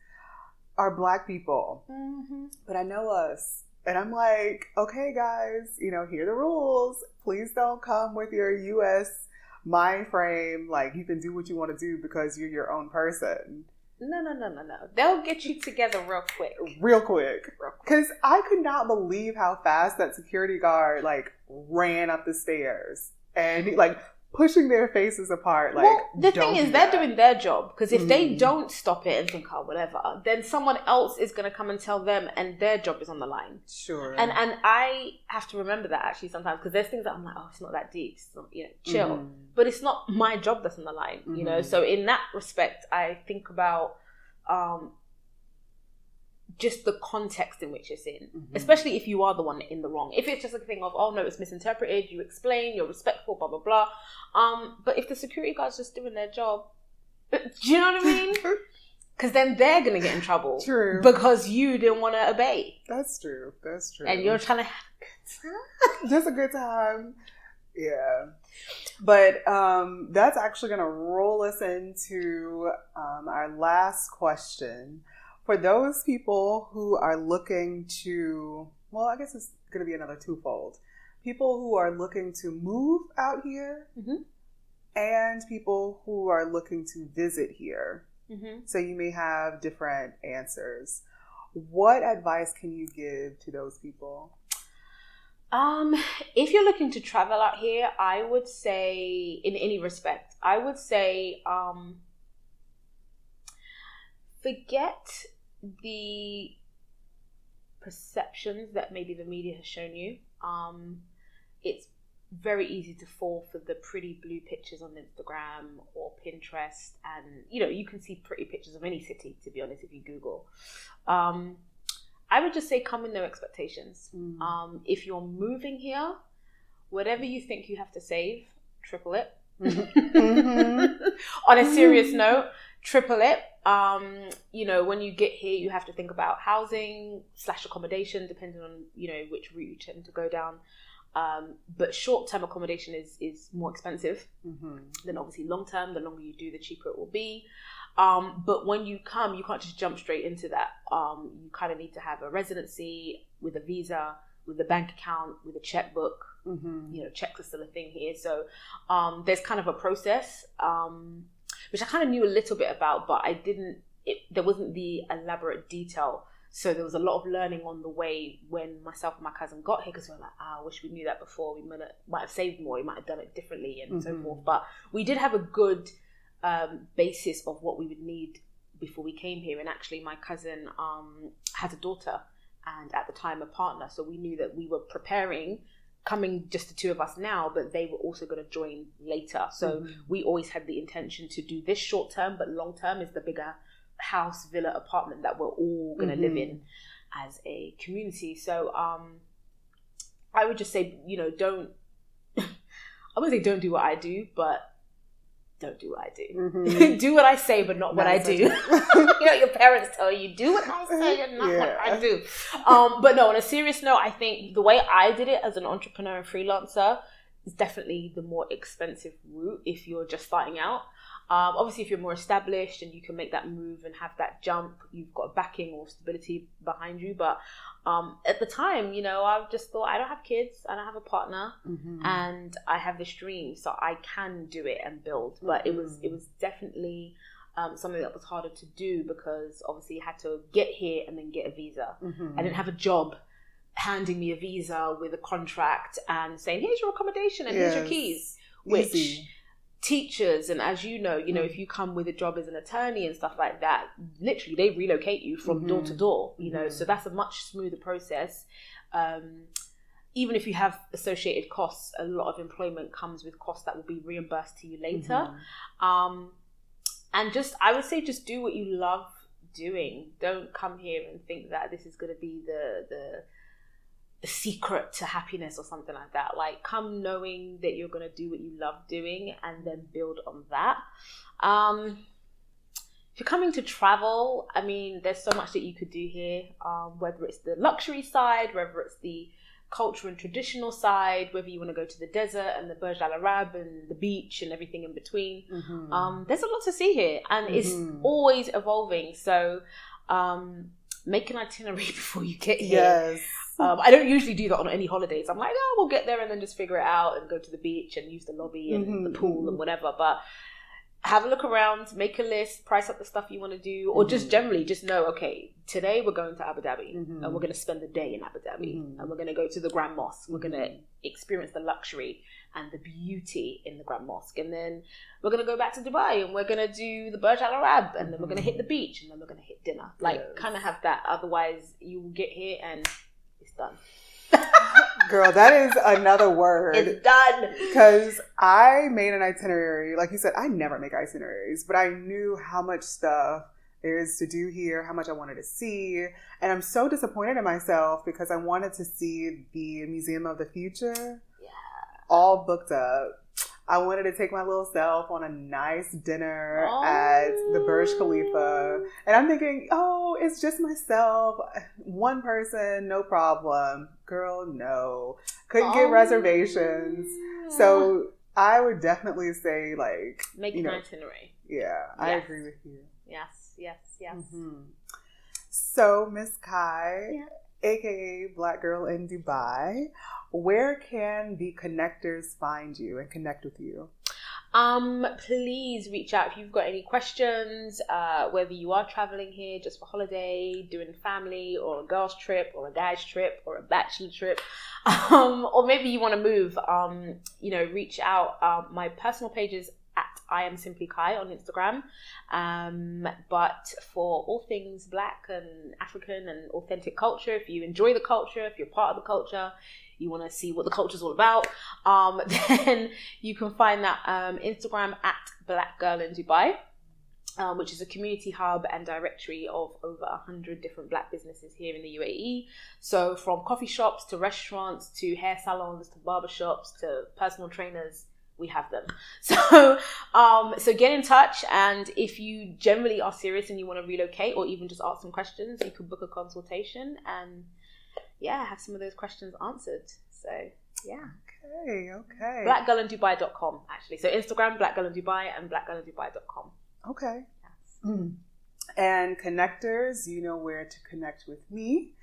are black people. Mm-hmm. But I know us. And I'm like, okay guys, you know, here are the rules. Please don't come with your US mind frame, like you can do what you want to do because you're your own person. No, no, no, no, no. They'll get you together real quick. Real quick. Because I could not believe how fast that security guard like ran up the stairs and he, like pushing their faces apart. Like well, the thing is, they're that. doing their job because if they Mhm. don't stop it and think, "Oh, whatever," then someone else is going to come and tell them, and their job is on the line. sure And and I have to remember that actually sometimes because there's things that I'm like, oh, it's not that deep, it's not, you know, chill. Mhm. But it's not my job that's on the line, you know. Mhm. So in that respect, I think about um, just the context in which it's in, Mhm. especially if you are the one in the wrong. If it's just a thing of, oh no, it's misinterpreted, you explain, you're respectful, blah blah blah. Um, but if the security guard's just doing their job, *laughs* do you know what I mean? *laughs* Because then they're gonna get in trouble True. because you didn't want to obey, That's true. That's true. and you're trying to have a good time. *laughs* just a good time. Yeah. But um, that's actually going to roll us into um, our last question. For those people who are looking to, well, I guess it's going to be another twofold. People who are looking to move out here Mhm. and people who are looking to visit here. Mm-hmm. So you may have different answers. What advice can you give to those people? Um, if you're looking to travel out here, I would say, in any respect, I would say, um, forget the perceptions that maybe the media has shown you. Um, it's very easy to fall for the pretty blue pictures on Instagram or Pinterest, and you know you can see pretty pictures of any city. To be honest, if you Google, um, I would just say come with no expectations. Um, if you're moving here, whatever you think you have to save, triple it. Mhm. *laughs* On a serious note, triple it. Um, you know, when you get here, you have to think about housing slash accommodation, depending on you know which route you tend to go down. Um, but short term accommodation is is more expensive Mhm. then obviously long term the longer you do the cheaper it will be um, but when you come you can't just jump straight into that um, you kind of need to have a residency with a visa with a bank account with a checkbook Mhm. you know checks are still a thing here so um, there's kind of a process um, which i kind of knew a little bit about but i didn't it, there wasn't the elaborate detail so there was a lot of learning on the way when myself and my cousin got here because we were like, ah, I wish we knew that before. We might have, might have saved more. We might have done it differently and so Mhm. forth. But we did have a good um, basis of what we would need before we came here. And actually, my cousin um, has a daughter, and at the time a partner. So we knew that we were preparing, coming just the two of us now, but they were also going to join later. So mm-hmm. we always had the intention to do this short term, but long term is the bigger house, villa, apartment that we're all going to mm-hmm. live in as a community. So um, I would just say, you know, don't. *laughs* I wouldn't say don't do what I do, but don't do what I do. Mm-hmm. *laughs* do what I say, but not, what I do. *laughs* you know, your parents tell you, do what I say and not yeah. what I do. Um, but no, on a serious note, I think the way I did it as an entrepreneur and freelancer is definitely the more expensive route if you're just starting out. Um, obviously, if you're more established and you can make that move and have that jump, you've got backing or stability behind you. But um, at the time, you know, I just thought I don't have kids, I don't have a partner, mm-hmm. and I have this dream, so I can do it and build. But mm-hmm. it was it was definitely um, something that was harder to do because obviously you had to get here and then get a visa. Mm-hmm. I didn't have a job handing me a visa with a contract and saying, "Here's your accommodation and yes. here's your keys," which. Easy teachers and as you know you know if mm. you come with a job as an attorney and stuff like that literally they relocate you from mm-hmm. door to mm-hmm. door you know mm-hmm. so that's a much smoother process um, even if you have associated costs a lot of employment comes with costs that will be reimbursed to you later mm-hmm. um, and just i would say just do what you love doing don't come here and think that this is going to be the the the secret to happiness or something like that. Like, come knowing that you're going to do what you love doing and then build on that. Um, if you're coming to travel, I mean, there's so much that you could do here, um, whether it's the luxury side, whether it's the culture and traditional side, whether you want to go to the desert and the Burj Al Arab and the beach and everything in between. Mm-hmm. Um, there's a lot to see here, and mm-hmm. it's always evolving. So, um, make an itinerary *laughs* before you get here. Yes. Um, I don't usually do that on any holidays. I'm like, oh, we'll get there and then just figure it out and go to the beach and use the lobby and mm-hmm, the pool and mm-hmm. whatever. But have a look around, make a list, price up the stuff you want to do, or mm-hmm. just generally just know, okay, today we're going to Abu Dhabi mm-hmm. and we're going to spend the day in Abu Dhabi mm-hmm. and we're going to go to the Grand Mosque. We're going to mm-hmm. experience the luxury and the beauty in the Grand Mosque. And then we're going to go back to Dubai and we're going to do the Burj Al Arab and then we're going to hit the beach and then we're going to hit dinner. Like, yes. kind of have that. Otherwise, you will get here and it's done. Girl, that is another word. It's done. Because I made an itinerary. Like you said, I never make itineraries, but I knew how much stuff there is to do here, how much I wanted to see. And I'm so disappointed in myself because I wanted to see the Museum of the Future. Yeah. All booked up. I wanted to take my little self on a nice dinner oh. at the Burj Khalifa. And I'm thinking, oh, it's just myself, one person, no problem. Girl, no. Couldn't oh. get reservations. So I would definitely say, like, make an know, itinerary. Yeah, yes. I agree with you. Yes, yes, yes. Mm-hmm. So, Miss Kai, yeah. Aka Black Girl in Dubai, where can the connectors find you and connect with you? Um, please reach out if you've got any questions, uh, whether you are traveling here just for holiday, doing family, or a girls' trip, or a guys' trip, or a bachelor trip, *laughs* um, or maybe you want to move. Um, you know, reach out. Um, my personal page is at I am simply Kai on Instagram. Um, but for all things black and African and authentic culture, if you enjoy the culture, if you're part of the culture, you want to see what the culture is all about, um, *laughs* then you can find that um, Instagram at Black Girl in Dubai. Um, which is a community hub and directory of over 100 different black businesses here in the UAE. So, from coffee shops to restaurants to hair salons to barbershops to personal trainers, we have them. *laughs* So, um, so get in touch, and if you generally are serious and you want to relocate or even just ask some questions, you can book a consultation and yeah, have some of those questions answered. So yeah. Okay, okay. Blackgirlindubai.com actually. So Instagram, blackgirlindubai and blackgirlindubai.com. Okay. Yes. Mm. And connectors, you know where to connect with me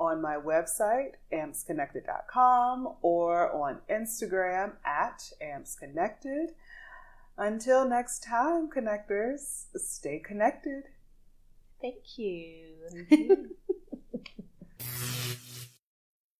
on my website, ampsconnected.com, or on Instagram at ampsconnected. Until next time, connectors, stay connected. Thank you. Thank *laughs* you.